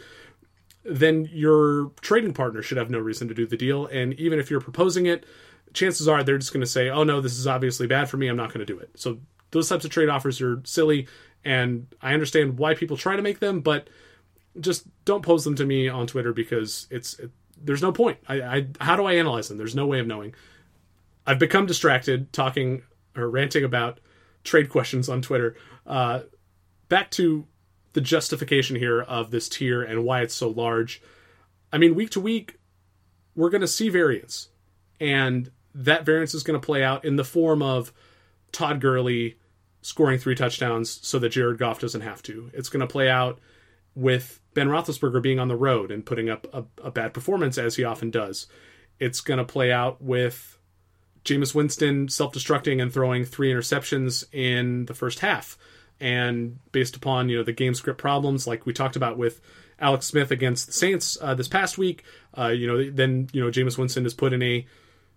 then your trading partner should have no reason to do the deal. And even if you're proposing it, chances are they're just going to say, oh no, this is obviously bad for me. I'm not going to do it. So those types of trade offers are silly and I understand why people try to make them, but just don't pose them to me on Twitter because it's it, there's no point. I, I how do I analyze them? There's no way of knowing. I've become distracted talking or ranting about trade questions on Twitter. Uh, back to the justification here of this tier and why it's so large. I mean, week to week, we're going to see variance, and that variance is going to play out in the form of Todd Gurley scoring three touchdowns so that Jared Goff doesn't have to. It's going to play out with Ben Roethlisberger being on the road and putting up a, a bad performance as he often does. It's going to play out with Jameis Winston self-destructing and throwing three interceptions in the first half. And based upon you know the game script problems, like we talked about with Alex Smith against the Saints uh, this past week, uh, you know then you know Jameis Winston is put in a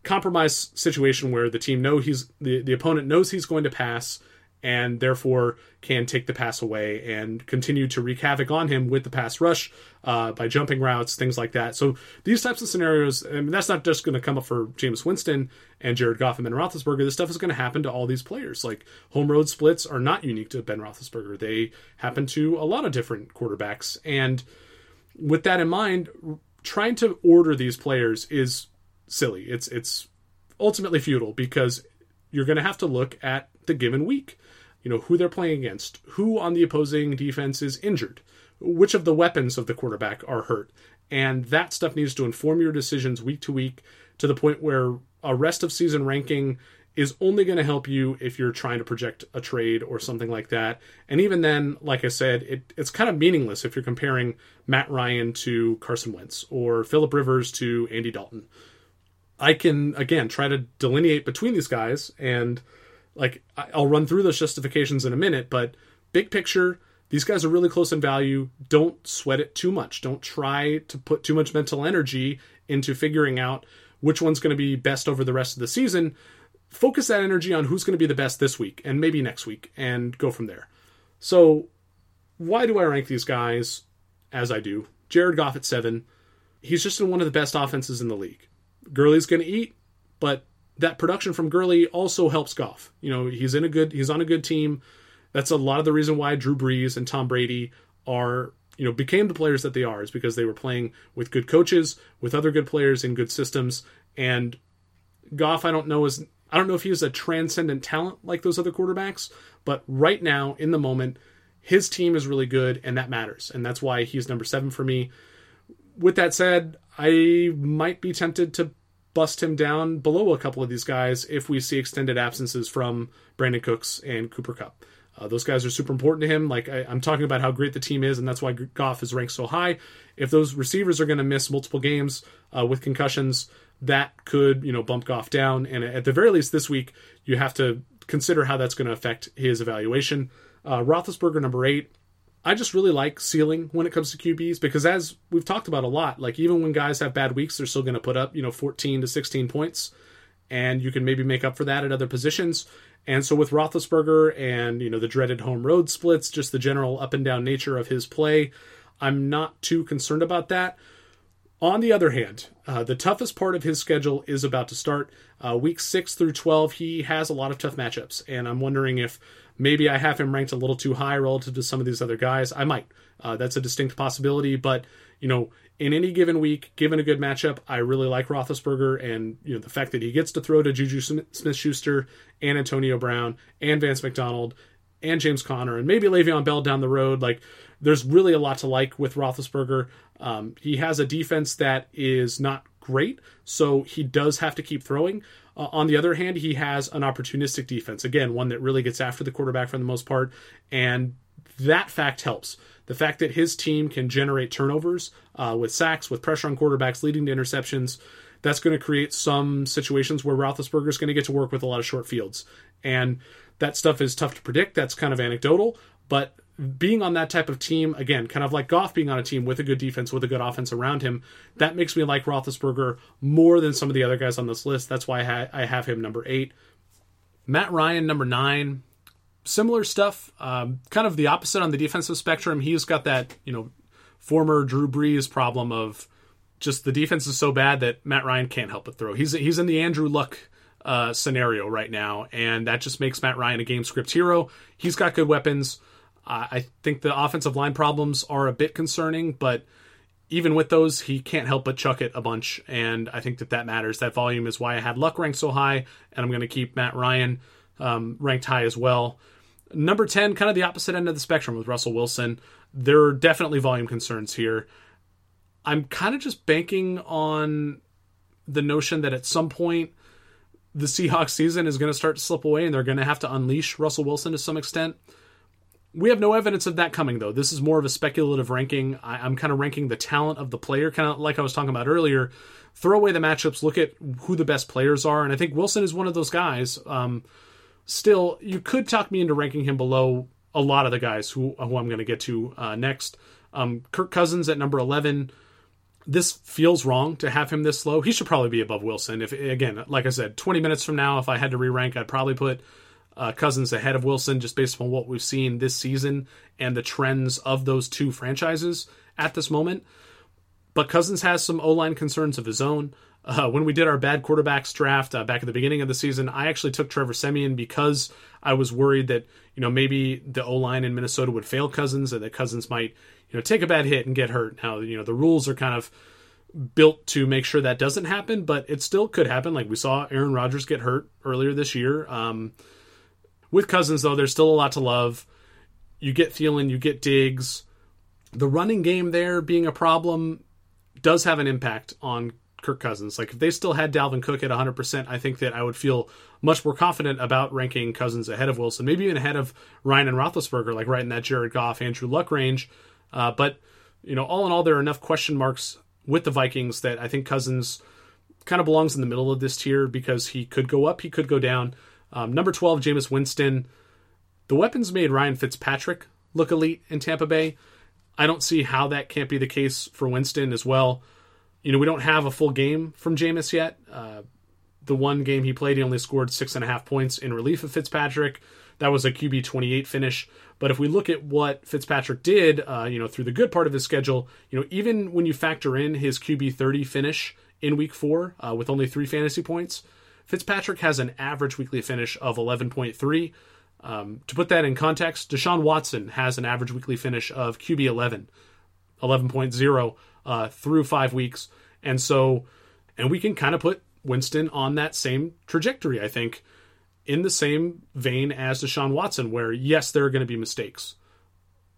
compromised situation where the team know he's the, the opponent knows he's going to pass and therefore can take the pass away and continue to wreak havoc on him with the pass rush uh, by jumping routes, things like that. So these types of scenarios, I mean, that's not just going to come up for Jameis Winston and Jared Goff and Ben Roethlisberger. This stuff is going to happen to all these players. Like home road splits are not unique to Ben Roethlisberger; they happen to a lot of different quarterbacks. And with that in mind, trying to order these players is silly. It's it's ultimately futile because you're going to have to look at the given week you know, who they're playing against, who on the opposing defense is injured, which of the weapons of the quarterback are hurt. And that stuff needs to inform your decisions week to week to the point where a rest of season ranking is only going to help you if you're trying to project a trade or something like that. And even then, like I said, it, it's kind of meaningless if you're comparing Matt Ryan to Carson Wentz or Philip Rivers to Andy Dalton. I can, again, try to delineate between these guys and like I'll run through those justifications in a minute, but big picture, these guys are really close in value. Don't sweat it too much. Don't try to put too much mental energy into figuring out which one's going to be best over the rest of the season. focus that energy on who's going to be the best this week and maybe next week and go from there. So, why do I rank these guys as I do? Jared Goff at seven. He's just in one of the best offenses in the league. Gurley's going to eat, but that production from Gurley also helps Goff. You know, he's in a good he's on a good team. That's a lot of the reason why Drew Brees and Tom Brady are you know became the players that they are is because they were playing with good coaches, with other good players in good systems. And Goff, I don't know is I don't know if he is a transcendent talent like those other quarterbacks, but right now in the moment, his team is really good, and that matters, and that's why he's number seven for me. With that said, I might be tempted to bust him down below a couple of these guys if we see extended absences from Brandin Cooks and Cooper Kupp. Uh, those guys are super important to him. Like I, am talking about how great the team is, and that's why Goff is ranked so high. If those receivers are going to miss multiple games uh, with concussions, that could you know bump Goff down. And at the very least, this week you have to consider how that's going to affect his evaluation. Uh, Roethlisberger number eight. I just really like ceiling when it comes to QBs because as we've talked about a lot, like even when guys have bad weeks, they're still going to put up, you know, 14 to 16 points and you can maybe make up for that at other positions. And so with Roethlisberger and, you know, the dreaded home road splits, just the general up and down nature of his play, I'm not too concerned about that. On the other hand, uh, the toughest part of his schedule is about to start. Uh, week 6 through 12, he has a lot of tough matchups. And I'm wondering if maybe I have him ranked a little too high relative to some of these other guys. I might. Uh, that's a distinct possibility. But, you know, in any given week, given a good matchup, I really like Roethlisberger. And, you know, the fact that he gets to throw to Juju Smith Schuster and Antonio Brown and Vance McDonald and James Conner and maybe Le'Veon Bell down the road, like, there's really a lot to like with Roethlisberger. Um, he has a defense that is not great, so he does have to keep throwing. Uh, on the other hand, he has an opportunistic defense. Again, one that really gets after the quarterback for the most part, and that fact helps. The fact that his team can generate turnovers uh, with sacks, with pressure on quarterbacks, leading to interceptions, that's going to create some situations where Roethlisberger is going to get to work with a lot of short fields. And that stuff is tough to predict. That's kind of anecdotal, but being on that type of team, again, kind of like Goff being on a team with a good defense, with a good offense around him, that makes me like Roethlisberger more than some of the other guys on this list. That's why I, ha- I have him number eight. Matt Ryan, number nine. Similar stuff, um, kind of the opposite on the defensive spectrum. He's got that, you know, former Drew Brees problem of just the defense is so bad that Matt Ryan can't help but throw. He's he's in the Andrew Luck uh, scenario right now, and that just makes Matt Ryan a game script hero. He's got good weapons. I think the offensive line problems are a bit concerning, but even with those, he can't help but chuck it a bunch, and I think that that matters. That volume is why I had Luck ranked so high, and I'm going to keep Matt Ryan um, ranked high as well. Number 10, kind of the opposite end of the spectrum with Russell Wilson. There are definitely volume concerns here. I'm kind of just banking on the notion that at some point the Seahawks season is going to start to slip away and they're going to have to unleash Russell Wilson to some extent. We have no evidence of that coming, though. This is more of a speculative ranking. I, am kind of ranking the talent of the player, kind of like I was talking about earlier. Throw away the matchups, look at who the best players are, and I think Wilson is one of those guys. Um, still, you could talk me into ranking him below a lot of the guys who, who I'm going to get to uh, next. Um, Kirk Cousins at number 11 this feels wrong to have him this low. He should probably be above Wilson. If again, like I said, 20 minutes from now, if I had to re rank, I'd probably put uh, Cousins ahead of Wilson just based on what we've seen this season and the trends of those two franchises at this moment. But Cousins has some O line concerns of his own. Uh, when we did our bad quarterbacks draft uh, back at the beginning of the season, I actually took Trevor Siemian because I was worried that you know maybe the O line in Minnesota would fail Cousins, and that Cousins might you know take a bad hit and get hurt. Now you know the rules are kind of built to make sure that doesn't happen, but it still could happen. Like we saw Aaron Rodgers get hurt earlier this year. Um, with Cousins, though, there's still a lot to love. You get Thielen, you get Diggs. The running game there being a problem does have an impact on Kirk Cousins. Like if they still had Dalvin Cook at 100%, I think that I would feel much more confident about ranking Cousins ahead of Wilson, maybe even ahead of Ryan and Roethlisberger, like right in that Jared Goff, Andrew Luck range. Uh, but you know, all in all, there are enough question marks with the Vikings that I think Cousins kind of belongs in the middle of this tier because he could go up, he could go down. Um, number 12, Jameis Winston. The weapons made Ryan Fitzpatrick look elite in Tampa Bay. I don't see how that can't be the case for Winston as well. You know, we don't have a full game from Jameis yet, uh, the one game he played, he only scored six and a half points in relief of Fitzpatrick. That was a QB 28 finish. But if we look at what Fitzpatrick did, uh, you know, through the good part of his schedule, you know, even when you factor in his QB 30 finish in week four uh, with only three fantasy points, Fitzpatrick has an average weekly finish of 11.3. Um, to put that in context, Deshaun Watson has an average weekly finish of QB 11, 11.0 uh, through five weeks. And so, and we can kind of put Winston on that same trajectory, I think, in the same vein as Deshaun Watson, where yes, there are going to be mistakes,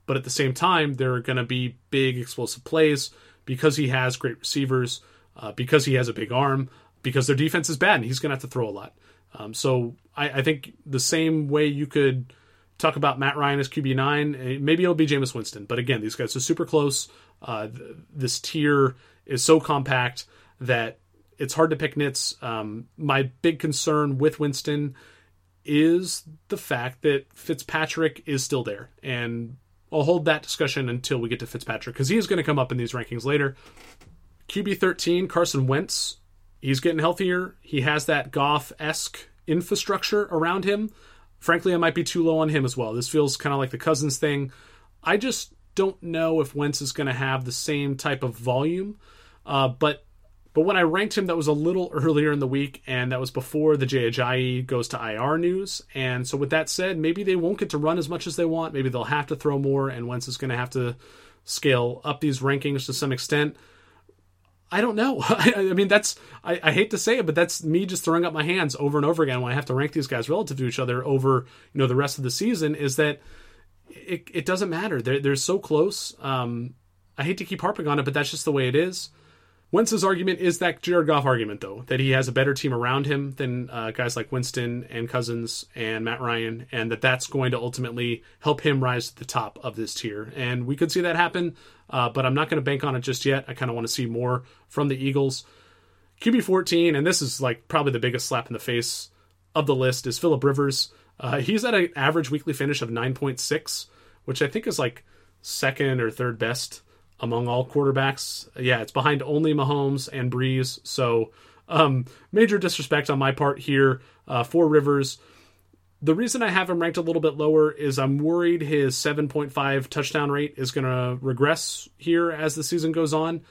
but at the same time, there are going to be big explosive plays because he has great receivers, uh, because he has a big arm, because their defense is bad and he's going to have to throw a lot. Um, so I, I, think the same way you could talk about Matt Ryan as QB nine, eh, maybe it'll be Jameis Winston. But again, these guys are super close. Uh, th- this tier is so compact that it's hard to pick nits. Um, my big concern with Winston is the fact that Fitzpatrick is still there. And I'll hold that discussion until we get to Fitzpatrick because he is going to come up in these rankings later. QB 13, Carson Wentz. He's getting healthier. He has that Goff esque infrastructure around him. Frankly, I might be too low on him as well. This feels kind of like the Cousins thing. I just don't know if Wentz is going to have the same type of volume. Uh, but but when I ranked him, that was a little (laughs) earlier in the week, and that was before the Ajayi goes to IR news. And so, with that said, maybe they won't get to run as much as they want. Maybe they'll have to throw more, and Wentz is going to have to scale up these rankings to some extent. I don't know. (laughs) I, mean, that's I, I, hate to say it, but that's me just throwing up my hands over and over again when I have to rank these guys relative to each other over you know the rest of the season. Is that it? It doesn't matter. They're they're so close. Um, I hate to keep harping on it, but that's just the way it is. Wentz's argument is that Jared Goff argument, though, that he has a better team around him than uh, guys like Winston and Cousins and Matt Ryan, and that that's going to ultimately help him rise to the top of this tier. And we could see that happen, uh, but I'm not going to bank on it just yet. I kind of want to see more from the Eagles. QB 14, and this is like probably the biggest slap in the face of the list, is Philip Rivers. Uh, he's at an average weekly finish of 9.6, which I think is like second or third best among all quarterbacks. Yeah, it's behind only Mahomes and Brees. So um, major disrespect on my part here uh, for Rivers. The reason I have him ranked a little bit lower is I'm worried his 7.5 touchdown rate is going to regress here as the season goes on.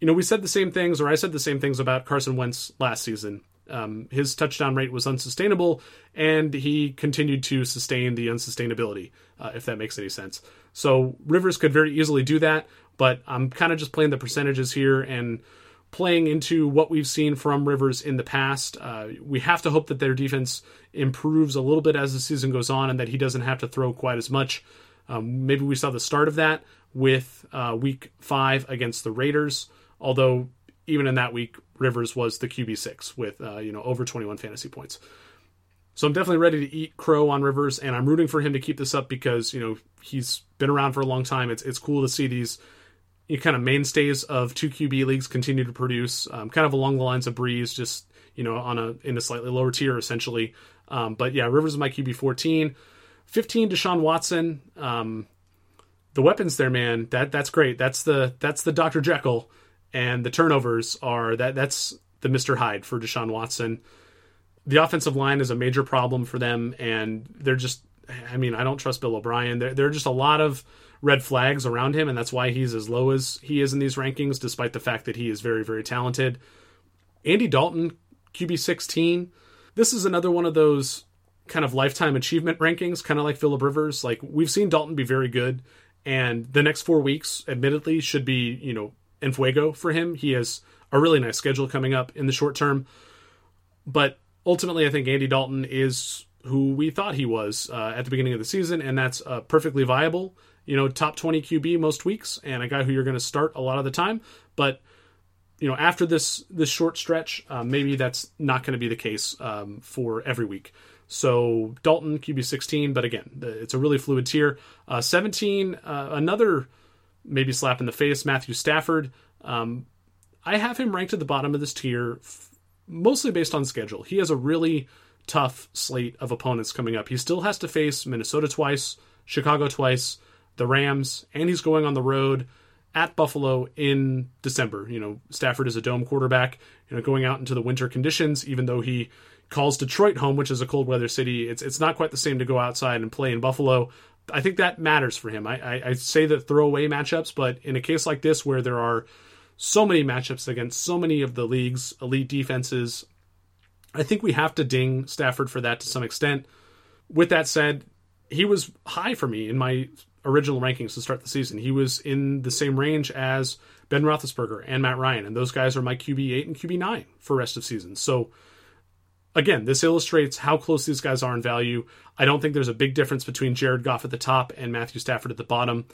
You know, we said the same things, or I said the same things about Carson Wentz last season. Um, his touchdown rate was unsustainable, and he continued to sustain the unsustainability, uh, if that makes any sense. So Rivers could very easily do that, but I'm kind of just playing the percentages here and playing into what we've seen from Rivers in the past. Uh, we have to hope that their defense improves a little bit as the season goes on and that he doesn't have to throw quite as much. Um, maybe we saw the start of that with uh, week five against the Raiders, although even in that week, Rivers was the QB six with uh, you know over 21 fantasy points. So I'm definitely ready to eat crow on Rivers, and I'm rooting for him to keep this up because you know he's been around for a long time. It's it's cool to see these you know, kind of mainstays of two QB leagues continue to produce, um, kind of along the lines of Brees, just you know on a in a slightly lower tier essentially. Um, but yeah, Rivers is my QB 14, 15 Deshaun Watson. Um, the weapons there, man, that that's great. That's the that's the Dr. Jekyll, and the turnovers are that that's the Mr. Hyde for Deshaun Watson the offensive line is a major problem for them, and they're just. I mean, I don't trust Bill O'Brien. There, there are just a lot of red flags around him, and that's why he's as low as he is in these rankings, despite the fact that he is very, very talented. Andy Dalton, QB 16. This is another one of those kind of lifetime achievement rankings, kind of like Philip Rivers. Like, we've seen Dalton be very good, and the next four weeks, admittedly, should be, you know, en fuego for him. He has a really nice schedule coming up in the short term. But ultimately, I think Andy Dalton is who we thought he was uh, at the beginning of the season, and that's uh, perfectly viable. You know, top 20 QB most weeks, and a guy who you're going to start a lot of the time. But you know, after this this short stretch, uh, maybe that's not going to be the case um, for every week. So Dalton QB 16, but again, it's a really fluid tier. Uh, 17, uh, another maybe slap in the face, Matthew Stafford. Um, I have him ranked at the bottom of this tier mostly based on schedule. He has a really tough slate of opponents coming up. He still has to face Minnesota twice, Chicago twice, the Rams, and he's going on the road at Buffalo in December. You know, Stafford is a dome quarterback, you know, going out into the winter conditions, even though he calls Detroit home, which is a cold weather city. It's it's not quite the same to go outside and play in Buffalo. I think that matters for him. I, I, I say that throwaway matchups, but in a case like this where there are so many matchups against so many of the league's elite defenses, I think we have to ding Stafford for that to some extent. With that said, he was high for me in my original rankings to start the season. He was in the same range as Ben Roethlisberger and Matt Ryan, and those guys are my QB eight and QB nine for rest of season. So again, this illustrates how close these guys are in value. I don't think there's a big difference between Jared Goff at the top and Matthew Stafford at the bottom.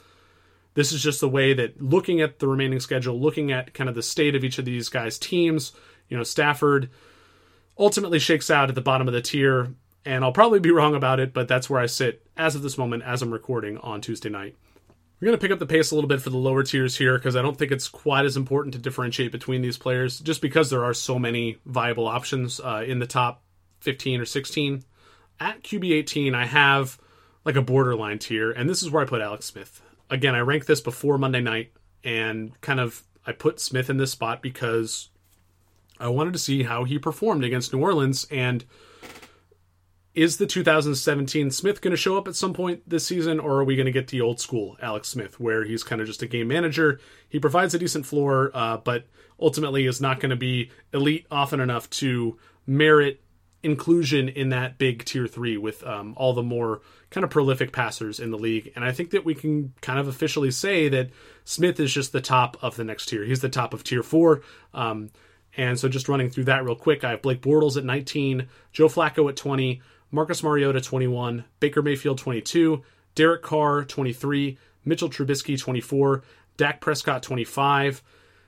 This is just the way that looking at the remaining schedule, looking at kind of the state of each of these guys' teams, you know, Stafford ultimately shakes out at the bottom of the tier, and I'll probably be wrong about it, but that's where I sit as of this moment as I'm recording on Tuesday night. We're going to pick up the pace a little bit for the lower tiers here because I don't think it's quite as important to differentiate between these players just because there are so many viable options uh, in the top 15 or 16. At QB 18, I have like a borderline tier, and this is where I put Alex Smith. Again, I ranked this before Monday night and kind of I put Smith in this spot because I wanted to see how he performed against New Orleans and is the 2017 Smith going to show up at some point this season, or are we going to get the old school Alex Smith, where he's kind of just a game manager? He provides a decent floor, uh, but ultimately is not going to be elite often enough to merit inclusion in that big tier three with um, all the more kind of prolific passers in the league. And I think that we can kind of officially say that Smith is just the top of the next tier. He's the top of tier four. Um, and so just running through that real quick, I have Blake Bortles at 19, Joe Flacco at 20, Marcus Mariota 21, Baker Mayfield 22, Derek Carr 23, Mitchell Trubisky 24, Dak Prescott 25.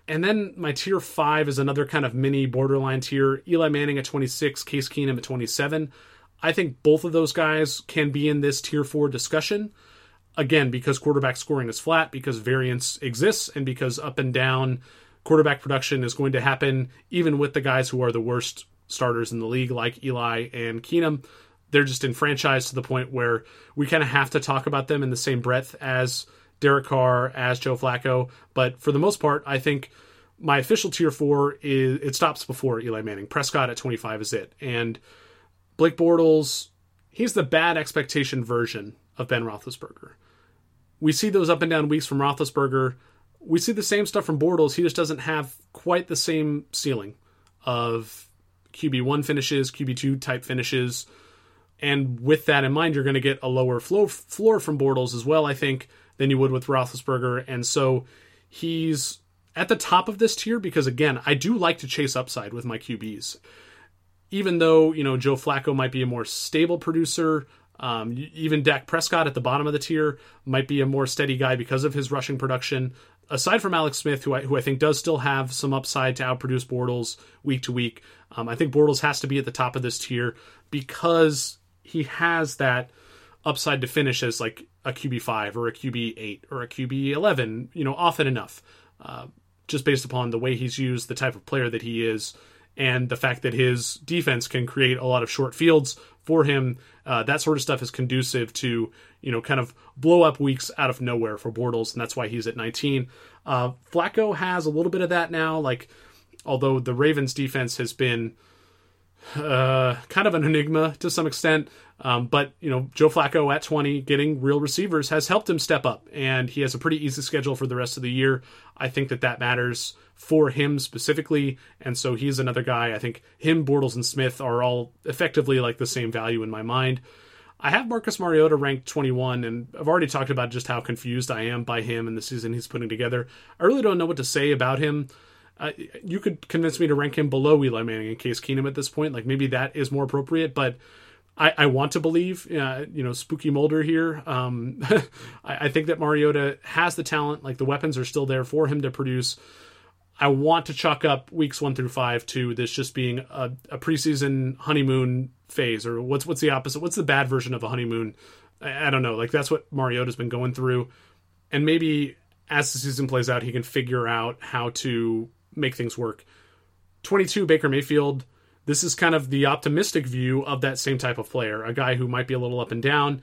And then my tier five is another kind of mini borderline tier. Eli Manning at 26, Case Keenum at 27. I think both of those guys can be in this tier four discussion. Again, because quarterback scoring is flat, because variance exists, and because up and down quarterback production is going to happen even with the guys who are the worst starters in the league, like Eli and Keenum they're just enfranchised to the point where we kind of have to talk about them in the same breath as Derek Carr, as Joe Flacco. But for the most part, I think my official tier four is it stops before Eli Manning. Prescott at 25 is it. And Blake Bortles, he's the bad expectation version of Ben Roethlisberger. We see those up and down weeks from Roethlisberger. We see the same stuff from Bortles. He just doesn't have quite the same ceiling of QB1 finishes, QB2 type finishes and with that in mind, you're going to get a lower flow, floor from Bortles as well, I think, than you would with Roethlisberger. And so he's at the top of this tier because, again, I do like to chase upside with my QBs. Even though, you know, Joe Flacco might be a more stable producer, um, even Dak Prescott at the bottom of the tier might be a more steady guy because of his rushing production. Aside from Alex Smith, who I, who I think does still have some upside to outproduce Bortles week to week, um, I think Bortles has to be at the top of this tier because he has that upside to finish as like a QB five or a QB eight or a QB eleven, you know, often enough. Uh, just based upon the way he's used, the type of player that he is, and the fact that his defense can create a lot of short fields for him. Uh, that sort of stuff is conducive to you know kind of blow up weeks out of nowhere for Bortles, and that's why he's at 19. Uh, Flacco has a little bit of that now. Like, although the Ravens defense has been uh, kind of an enigma to some extent. Um, but you know, Joe Flacco at 20, getting real receivers has helped him step up, and he has a pretty easy schedule for the rest of the year. I think that that matters for him specifically, and so he's another guy. I think him, Bortles, and Smith are all effectively like the same value in my mind. I have Marcus Mariota ranked 21, and I've already talked about just how confused I am by him and the season he's putting together. I really don't know what to say about him. Uh, you could convince me to rank him below Eli Manning and Case Keenum at this point. Like maybe that is more appropriate, but I, I want to believe, uh, you know, Spooky Mulder here. Um, (laughs) I, I, think that Mariota has the talent. Like the weapons are still there for him to produce. I want to chalk up weeks one through five to this just being a, a preseason honeymoon phase, or what's what's the opposite? What's the bad version of a honeymoon? I, I don't know. Like that's what Mariota's been going through, and maybe as the season plays out, he can figure out how to make things work. 22 Baker Mayfield. This is kind of the optimistic view of that same type of player, a guy who might be a little up and down,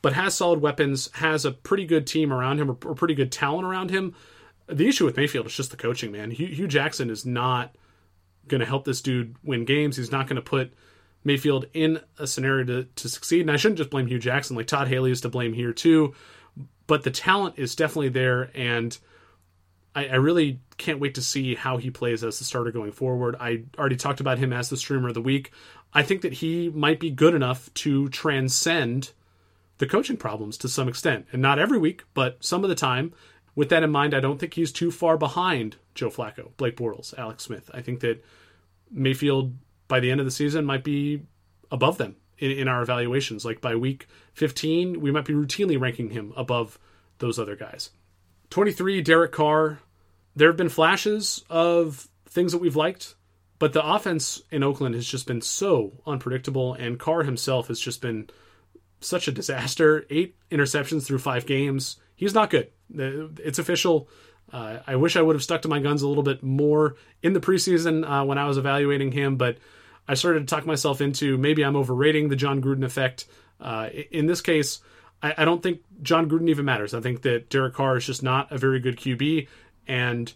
but has solid weapons, has a pretty good team around him, or pretty good talent around him. the issue with Mayfield is just the coaching, man. Hugh, Hue Jackson is not going to help this dude win games. He's not going to put Mayfield in a scenario to, to succeed. And I shouldn't just blame Hue Jackson. Like Todd Haley is to blame here too. But the talent is definitely there, and I, I really can't wait to see how he plays as the starter going forward. I already talked about him as the streamer of the week. I think that he might be good enough to transcend the coaching problems to some extent, and not every week, but some of the time. With that in mind, I don't think he's too far behind Joe Flacco, Blake Bortles, Alex Smith. I think that Mayfield by the end of the season might be above them in, in our evaluations. Like by week 15, we might be routinely ranking him above those other guys. 23, Derek Carr. There have been flashes of things that we've liked, but the offense in Oakland has just been so unpredictable, and Carr himself has just been such a disaster. Eight interceptions through five games. He's not good. It's official. Uh, I wish I would have stuck to my guns a little bit more in the preseason uh, when I was evaluating him, but I started to talk myself into maybe I'm overrating the Jon Gruden effect. Uh, in this case, I, I, don't think Jon Gruden even matters. I think that Derek Carr is just not a very good QB, and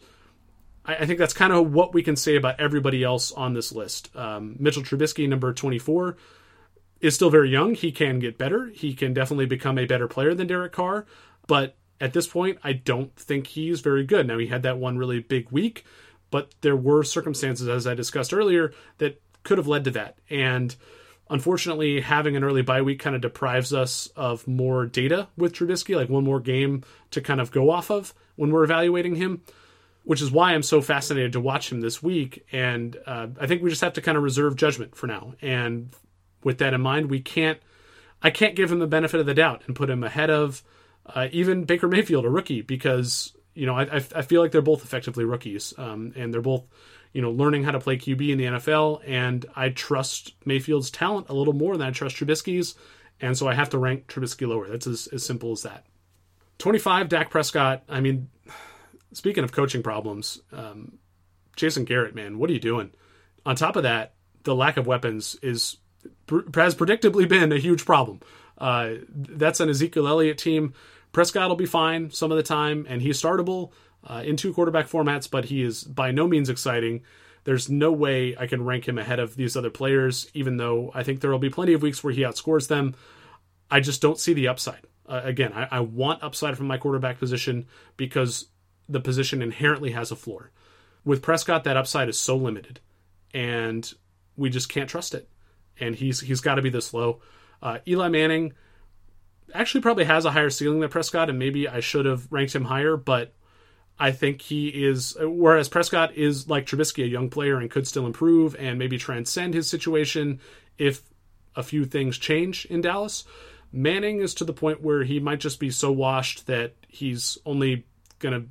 I, I think that's kind of what we can say about everybody else on this list. Um, Mitchell Trubisky, number 24, is still very young. He can get better. He can definitely become a better player than Derek Carr, but at this point, I don't think he's very good. Now, he had that one really big week, but there were circumstances, as I discussed earlier, that could have led to that. And unfortunately, having an early bye week kind of deprives us of more data with Trubisky, like one more game to kind of go off of when we're evaluating him, which is why I'm so fascinated to watch him this week. And uh, I think we just have to kind of reserve judgment for now. And with that in mind, we can't, I can't give him the benefit of the doubt and put him ahead of uh, even Baker Mayfield, a rookie, because you know I, I feel like they're both effectively rookies, um, and they're both you know, learning how to play QB in the NFL, and I trust Mayfield's talent a little more than I trust Trubisky's, and so I have to rank Trubisky lower. That's as, as simple as that. 25, Dak Prescott. I mean, speaking of coaching problems, um, Jason Garrett, man, what are you doing? On top of that, the lack of weapons is has predictably been a huge problem. Uh, that's an Ezekiel Elliott team. Prescott will be fine some of the time, and he's startable uh, in two quarterback formats, but he is by no means exciting. There's no way I can rank him ahead of these other players, even though I think there will be plenty of weeks where he outscores them. I just don't see the upside. Uh, again, I, I want upside from my quarterback position because the position inherently has a floor. With Prescott, that upside is so limited, and we just can't trust it. And he's he's got to be this low. Uh, Eli Manning actually probably has a higher ceiling than Prescott, and maybe I should have ranked him higher, but I think he is, whereas Prescott is like Trubisky, a young player and could still improve and maybe transcend his situation if a few things change in Dallas. Manning is to the point where he might just be so washed that he's only going to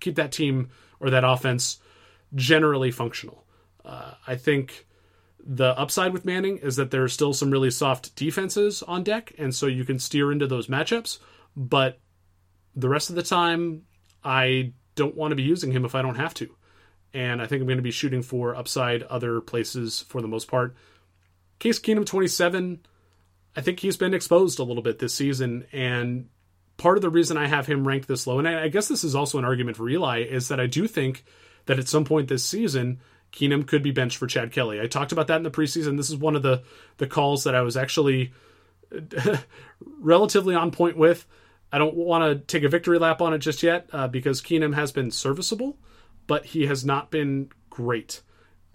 keep that team or that offense generally functional. Uh, I think the upside with Manning is that there are still some really soft defenses on deck, and so you can steer into those matchups. But the rest of the time, I don't want to be using him if I don't have to. And I think I'm going to be shooting for upside other places for the most part. Case Keenum 27, I think he's been exposed a little bit this season. And part of the reason I have him ranked this low, and I guess this is also an argument for Eli, is that I do think that at some point this season, Keenum could be benched for Chad Kelly. I talked about that in the preseason. This is one of the the calls that I was actually (laughs) relatively on point with. I don't want to take a victory lap on it just yet uh, because Keenum has been serviceable, but he has not been great.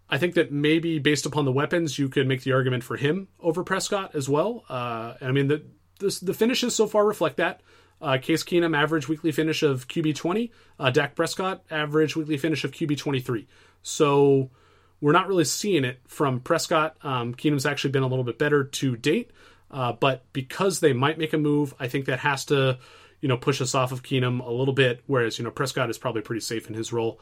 I think that maybe based upon the weapons, you could make the argument for him over Prescott as well. Uh, I mean, the, the, the finishes so far reflect that. Uh, Case Keenum average weekly finish of QB 20. Uh, Dak Prescott average weekly finish of QB 23. So we're not really seeing it from Prescott. Um, Keenum's actually been a little bit better to date. Uh, but because they might make a move, I think that has to, you know, push us off of Keenum a little bit. Whereas, you know, Prescott is probably pretty safe in his role.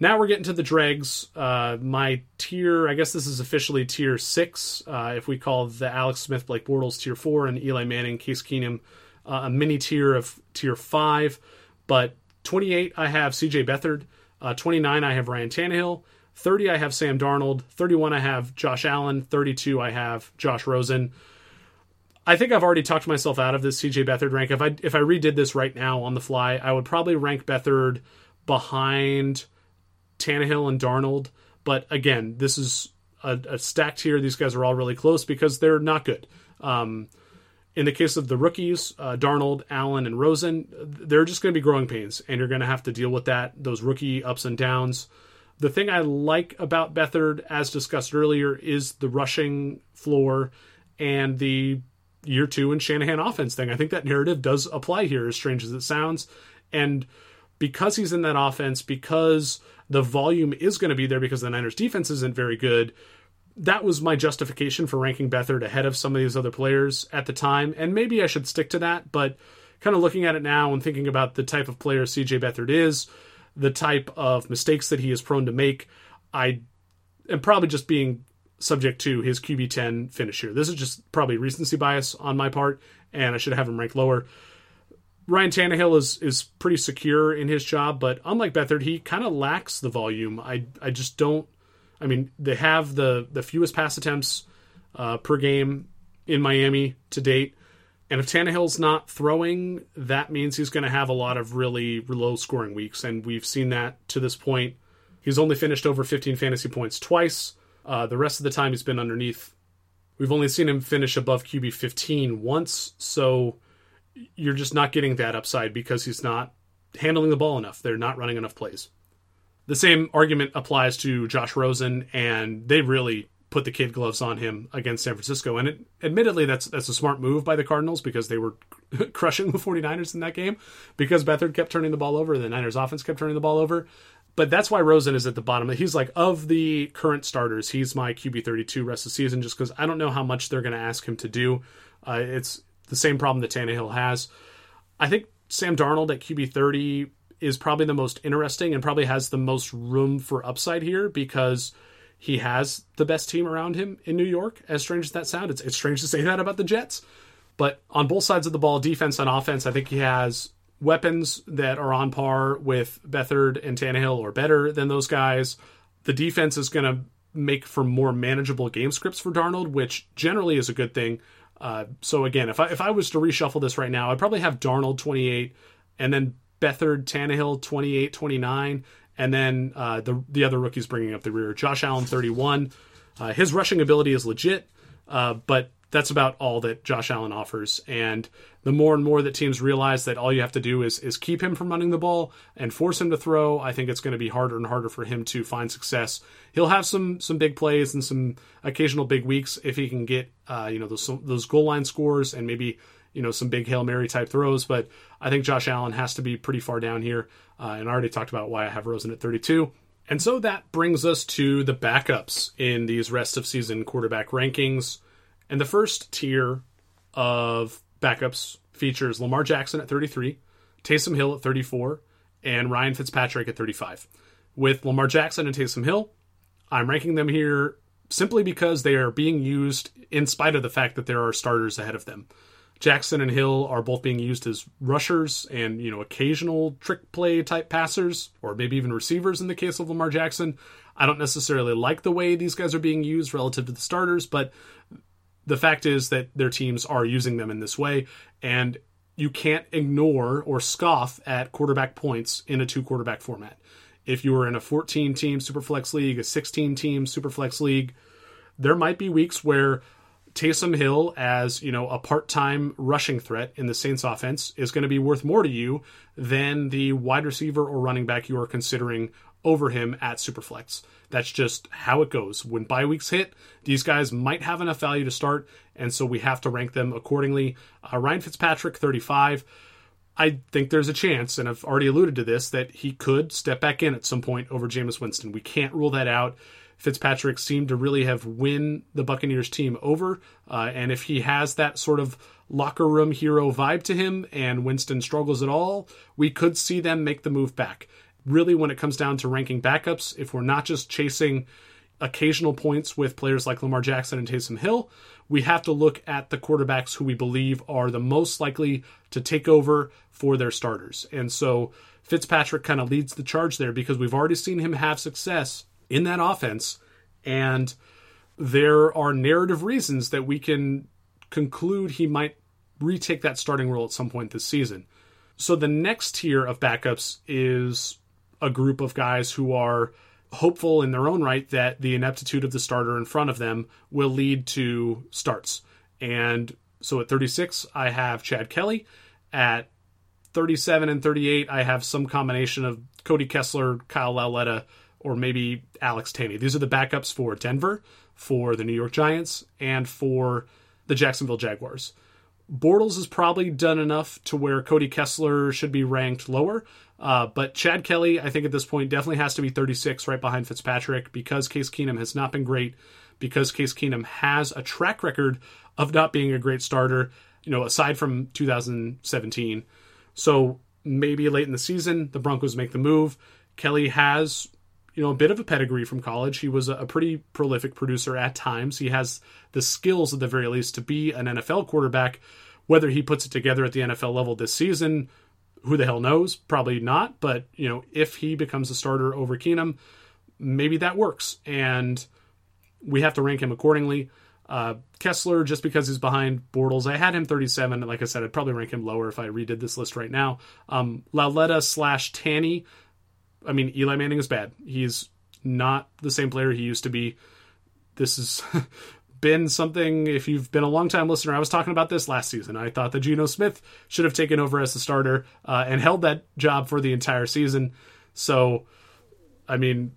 Now we're getting to the dregs. Uh, my tier, I guess this is officially tier six. Uh, if we call the Alex Smith, Blake Bortles tier four, and Eli Manning, Case Keenum uh, a mini tier of tier five. But 28, I have CJ Beathard. Uh, 29, I have Ryan Tannehill. 30, I have Sam Darnold. 31, I have Josh Allen. 32, I have Josh Rosen. I think I've already talked myself out of this CJ Beathard rank. If I if I redid this right now on the fly, I would probably rank Beathard behind Tannehill and Darnold. But again, this is a, a stacked here. These guys are all really close because they're not good. Um, in the case of the rookies, uh, Darnold, Allen, and Rosen, they're just going to be growing pains, and you're going to have to deal with that, those rookie ups and downs. The thing I like about Beathard, as discussed earlier, is the rushing floor and the year two and Shanahan offense thing. I think that narrative does apply here, as strange as it sounds. And because he's in that offense, because the volume is going to be there because the Niners defense isn't very good, that was my justification for ranking Beathard ahead of some of these other players at the time. And maybe I should stick to that, but kind of looking at it now and thinking about the type of player CJ Beathard is, the type of mistakes that he is prone to make, I am probably just being subject to his QB10 finish here. This is just probably recency bias on my part, and I should have him ranked lower. Ryan Tannehill is is pretty secure in his job, but unlike Beathard, he kind of lacks the volume. I I just don't. I mean, they have the the fewest pass attempts uh, per game in Miami to date, and if Tannehill's not throwing, that means he's going to have a lot of really low scoring weeks, and we've seen that to this point. He's only finished over 15 fantasy points twice. Uh, the rest of the time, he's been underneath. We've only seen him finish above QB 15 once, so you're just not getting that upside because he's not handling the ball enough. They're not running enough plays. The same argument applies to Josh Rosen, and they really put the kid gloves on him against San Francisco. And it, admittedly, that's that's a smart move by the Cardinals because they were (laughs) crushing the 49ers in that game because Beathard kept turning the ball over, the Niners offense kept turning the ball over. But that's why Rosen is at the bottom. He's like, of the current starters, he's my QB 32 rest of the season just because I don't know how much they're going to ask him to do. Uh, it's the same problem that Tannehill has. I think Sam Darnold at QB 30 is probably the most interesting and probably has the most room for upside here because he has the best team around him in New York. As strange as that sounds, it's, it's strange to say that about the Jets. But on both sides of the ball, defense and offense, I think he has weapons that are on par with Beathard and Tannehill or better than those guys. The defense is going to make for more manageable game scripts for Darnold, which generally is a good thing. Uh, so again, if I if I was to reshuffle this right now, I'd probably have Darnold 28 and then Beathard, Tannehill 28, 29, and then uh, the the other rookies bringing up the rear. Josh Allen 31. Uh, his rushing ability is legit, uh, but that's about all that Josh Allen offers. And the more and more that teams realize that all you have to do is is keep him from running the ball and force him to throw, I think it's going to be harder and harder for him to find success. He'll have some some big plays and some occasional big weeks if he can get uh, you know those those goal line scores and maybe you know some big hail mary type throws. But I think Josh Allen has to be pretty far down here. Uh, and I already talked about why I have Rosen at 32. And so that brings us to the backups in these rest of season quarterback rankings. And the first tier of backups features Lamar Jackson at 33, Taysom Hill at 34, and Ryan Fitzpatrick at 35. With Lamar Jackson and Taysom Hill, I'm ranking them here simply because they are being used in spite of the fact that there are starters ahead of them. Jackson and Hill are both being used as rushers and, you know, occasional trick play type passers, or maybe even receivers in the case of Lamar Jackson. I don't necessarily like the way these guys are being used relative to the starters, but the fact is that their teams are using them in this way, and you can't ignore or scoff at quarterback points in a two quarterback format. If you were in a 14 team Superflex league, a 16 team Superflex league, there might be weeks where Taysom Hill as, you know, a part-time rushing threat in the Saints offense is going to be worth more to you than the wide receiver or running back you are considering over him at Superflex. That's just how it goes. When bye weeks hit, these guys might have enough value to start, and so we have to rank them accordingly. Uh, Ryan Fitzpatrick, 35. I think there's a chance, and I've already alluded to this, that he could step back in at some point over Jameis Winston. We can't rule that out. Fitzpatrick seemed to really have win the Buccaneers team over, uh, and if he has that sort of locker room hero vibe to him and Winston struggles at all, we could see them make the move back really when it comes down to ranking backups, if we're not just chasing occasional points with players like Lamar Jackson and Taysom Hill, we have to look at the quarterbacks who we believe are the most likely to take over for their starters. And so Fitzpatrick kind of leads the charge there because we've already seen him have success in that offense. And there are narrative reasons that we can conclude he might retake that starting role at some point this season. So the next tier of backups is a group of guys who are hopeful in their own right that the ineptitude of the starter in front of them will lead to starts. And so at 36, I have Chad Kelly. At 37 and 38, I have some combination of Cody Kessler, Kyle Lauletta, or maybe Alex Tanney. These are the backups for Denver, for the New York Giants, and for the Jacksonville Jaguars. Bortles has probably done enough to where Cody Kessler should be ranked lower. Uh, but Chad Kelly, I think at this point, definitely has to be 36 right behind Fitzpatrick because Case Keenum has not been great, because Case Keenum has a track record of not being a great starter, you know, aside from 2017. So maybe late in the season, the Broncos make the move. Kelly has, you know, a bit of a pedigree from college. He was a pretty prolific producer at times. He has the skills, at the very least, to be an NFL quarterback. Whether he puts it together at the NFL level this season, who the hell knows? Probably not. But, you know, if he becomes a starter over Keenum, maybe that works. And we have to rank him accordingly. Uh, Kessler, just because he's behind Bortles, I had him 37. And like I said, I'd probably rank him lower if I redid this list right now. Um, Lauletta slash Tanney. I mean, Eli Manning is bad. He's not the same player he used to be. This has (laughs) been something, if you've been a long time listener, I was talking about this last season. I thought that Geno Smith should have taken over as the starter uh, and held that job for the entire season. So, I mean,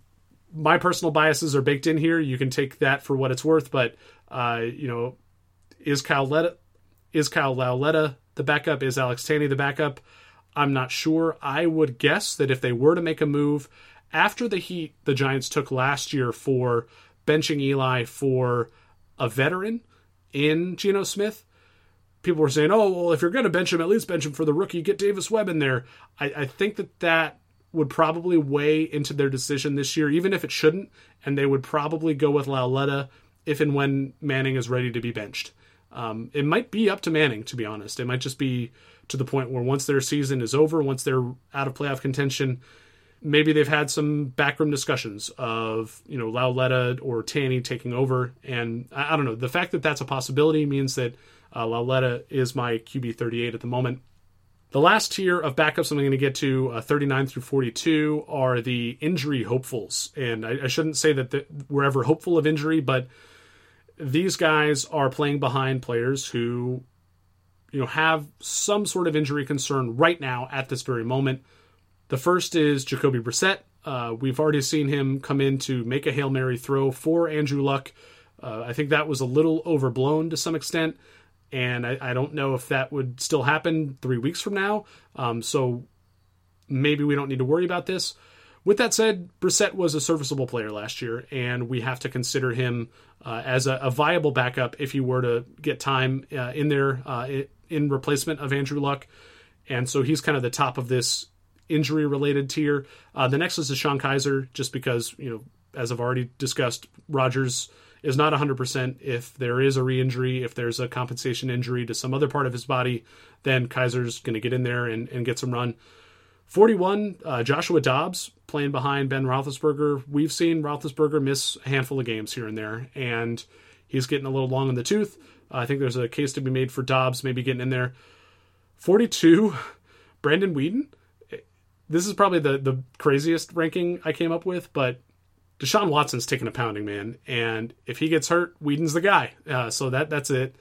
my personal biases are baked in here. You can take that for what it's worth, but uh, you know, is Kyle Letta, is Kyle Lauletta the backup? Is Alex Tanney the backup? I'm not sure. I would guess that if they were to make a move after the heat the Giants took last year for benching Eli for a veteran in Geno Smith, people were saying, "Oh, well, if you're going to bench him, at least bench him for the rookie. Get Davis Webb in there." I, I think that that would probably weigh into their decision this year, even if it shouldn't, and they would probably go with Lauletta if and when Manning is ready to be benched. Um, it might be up to Manning, to be honest. It might just be to the point where once their season is over, once they're out of playoff contention, maybe they've had some backroom discussions of you know Lauletta or Tanney taking over, and I, I, don't know. The fact that that's a possibility means that uh, Lauletta is my QB 38 at the moment. The last tier of backups I'm going to get to, uh, 39 through 42, are the injury hopefuls. And I, I shouldn't say that the, we're ever hopeful of injury, but these guys are playing behind players who, you know, have some sort of injury concern right now at this very moment. The first is Jacoby Brissett. Uh, we've already seen him come in to make a Hail Mary throw for Andrew Luck. Uh, I think that was a little overblown to some extent and I, I, don't know if that would still happen three weeks from now. Um, so maybe we don't need to worry about this. With that said, Brissett was a serviceable player last year, and we have to consider him uh, as a, a, viable backup if he were to get time uh, in there uh, in replacement of Andrew Luck. And so he's kind of the top of this injury related tier. Uh, the next is DeShone Kizer, just because, you know, as I've already discussed, Rodgers is not 100%. If there is a re injury, if there's a compensation injury to some other part of his body, then Kizer's going to get in there and, and get some run. 41, uh, Joshua Dobbs playing behind Ben Roethlisberger. We've seen Roethlisberger miss a handful of games here and there, and he's getting a little long in the tooth. I think there's a case to be made for Dobbs maybe getting in there. 42, (laughs) Brandon Weeden. This is probably the, the craziest ranking I came up with, but Deshaun Watson's taking a pounding, man, and if he gets hurt, Weeden's the guy. Uh, so that that's it.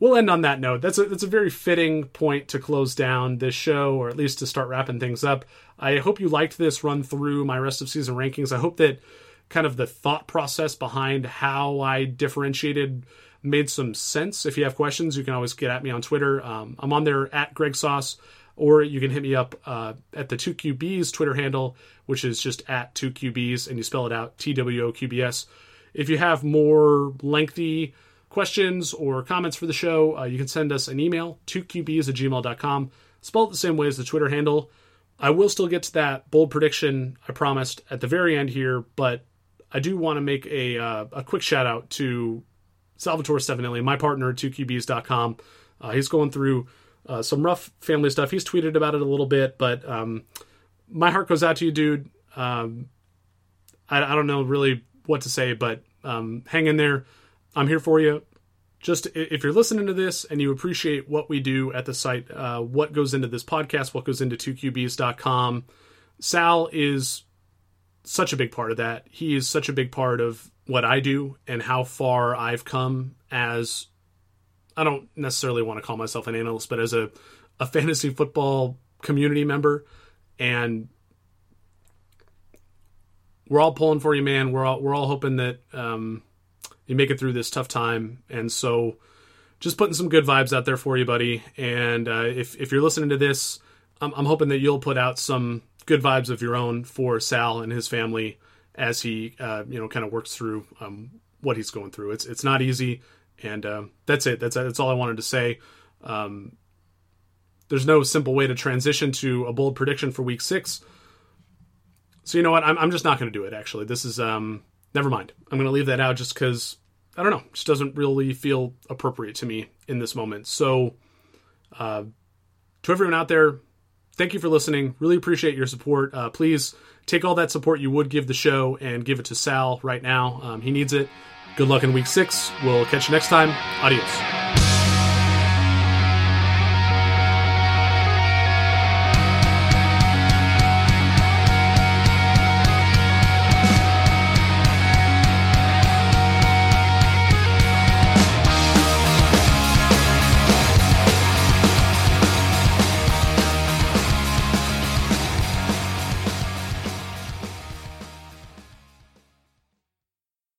We'll end on that note. That's a that's a very fitting point to close down this show, or at least to start wrapping things up. I hope you liked this run through my rest of season rankings. I hope that kind of the thought process behind how I differentiated made some sense. If you have questions, you can always get at me on Twitter. Um, I'm on there at Greg Sauce or you can hit me up uh, at the 2QBs Twitter handle, which is just at 2QBs, and you spell it out T W O Q B S. If you have more lengthy questions or comments for the show, uh, you can send us an email, 2QBs at gmail.com. Spell it the same way as the Twitter handle. I will still get to that bold prediction I promised at the very end here, but I do want to make a, uh, a quick shout out to Salvatore Stefanelli, my partner at 2QBs.com. Uh, he's going through uh, some rough family stuff. He's tweeted about it a little bit, but um, my heart goes out to you, dude. Um, I, I, don't know really what to say, but um, hang in there. I'm here for you. just if you're listening to this and you appreciate what we do at the site, uh, what goes into this podcast, what goes into 2QBs.com, Sal is such a big part of that. He is such a big part of what I do and how far I've come as I don't necessarily want to call myself an analyst, but as a, a fantasy football community member. And we're all pulling for you, man. We're all we're all hoping that um, you make it through this tough time. And so, just putting some good vibes out there for you, buddy. And uh, if if you're listening to this, I'm, I'm hoping that you'll put out some good vibes of your own for Sal and his family as he uh, you know kind of works through um, what he's going through. It's it's not easy, and uh, that's it. That's that's all I wanted to say. Um, there's no simple way to transition to a bold prediction for Week Six. So you know what? I'm I'm just not going to do it. Actually, this is um never mind. I'm going to leave that out just because I don't know. Just doesn't really feel appropriate to me in this moment. So, uh, to everyone out there, thank you for listening. Really appreciate your support. Uh, please take all that support you would give the show and give it to Sal right now. Um, he needs it. Good luck in week six. We'll catch you next time. Adios.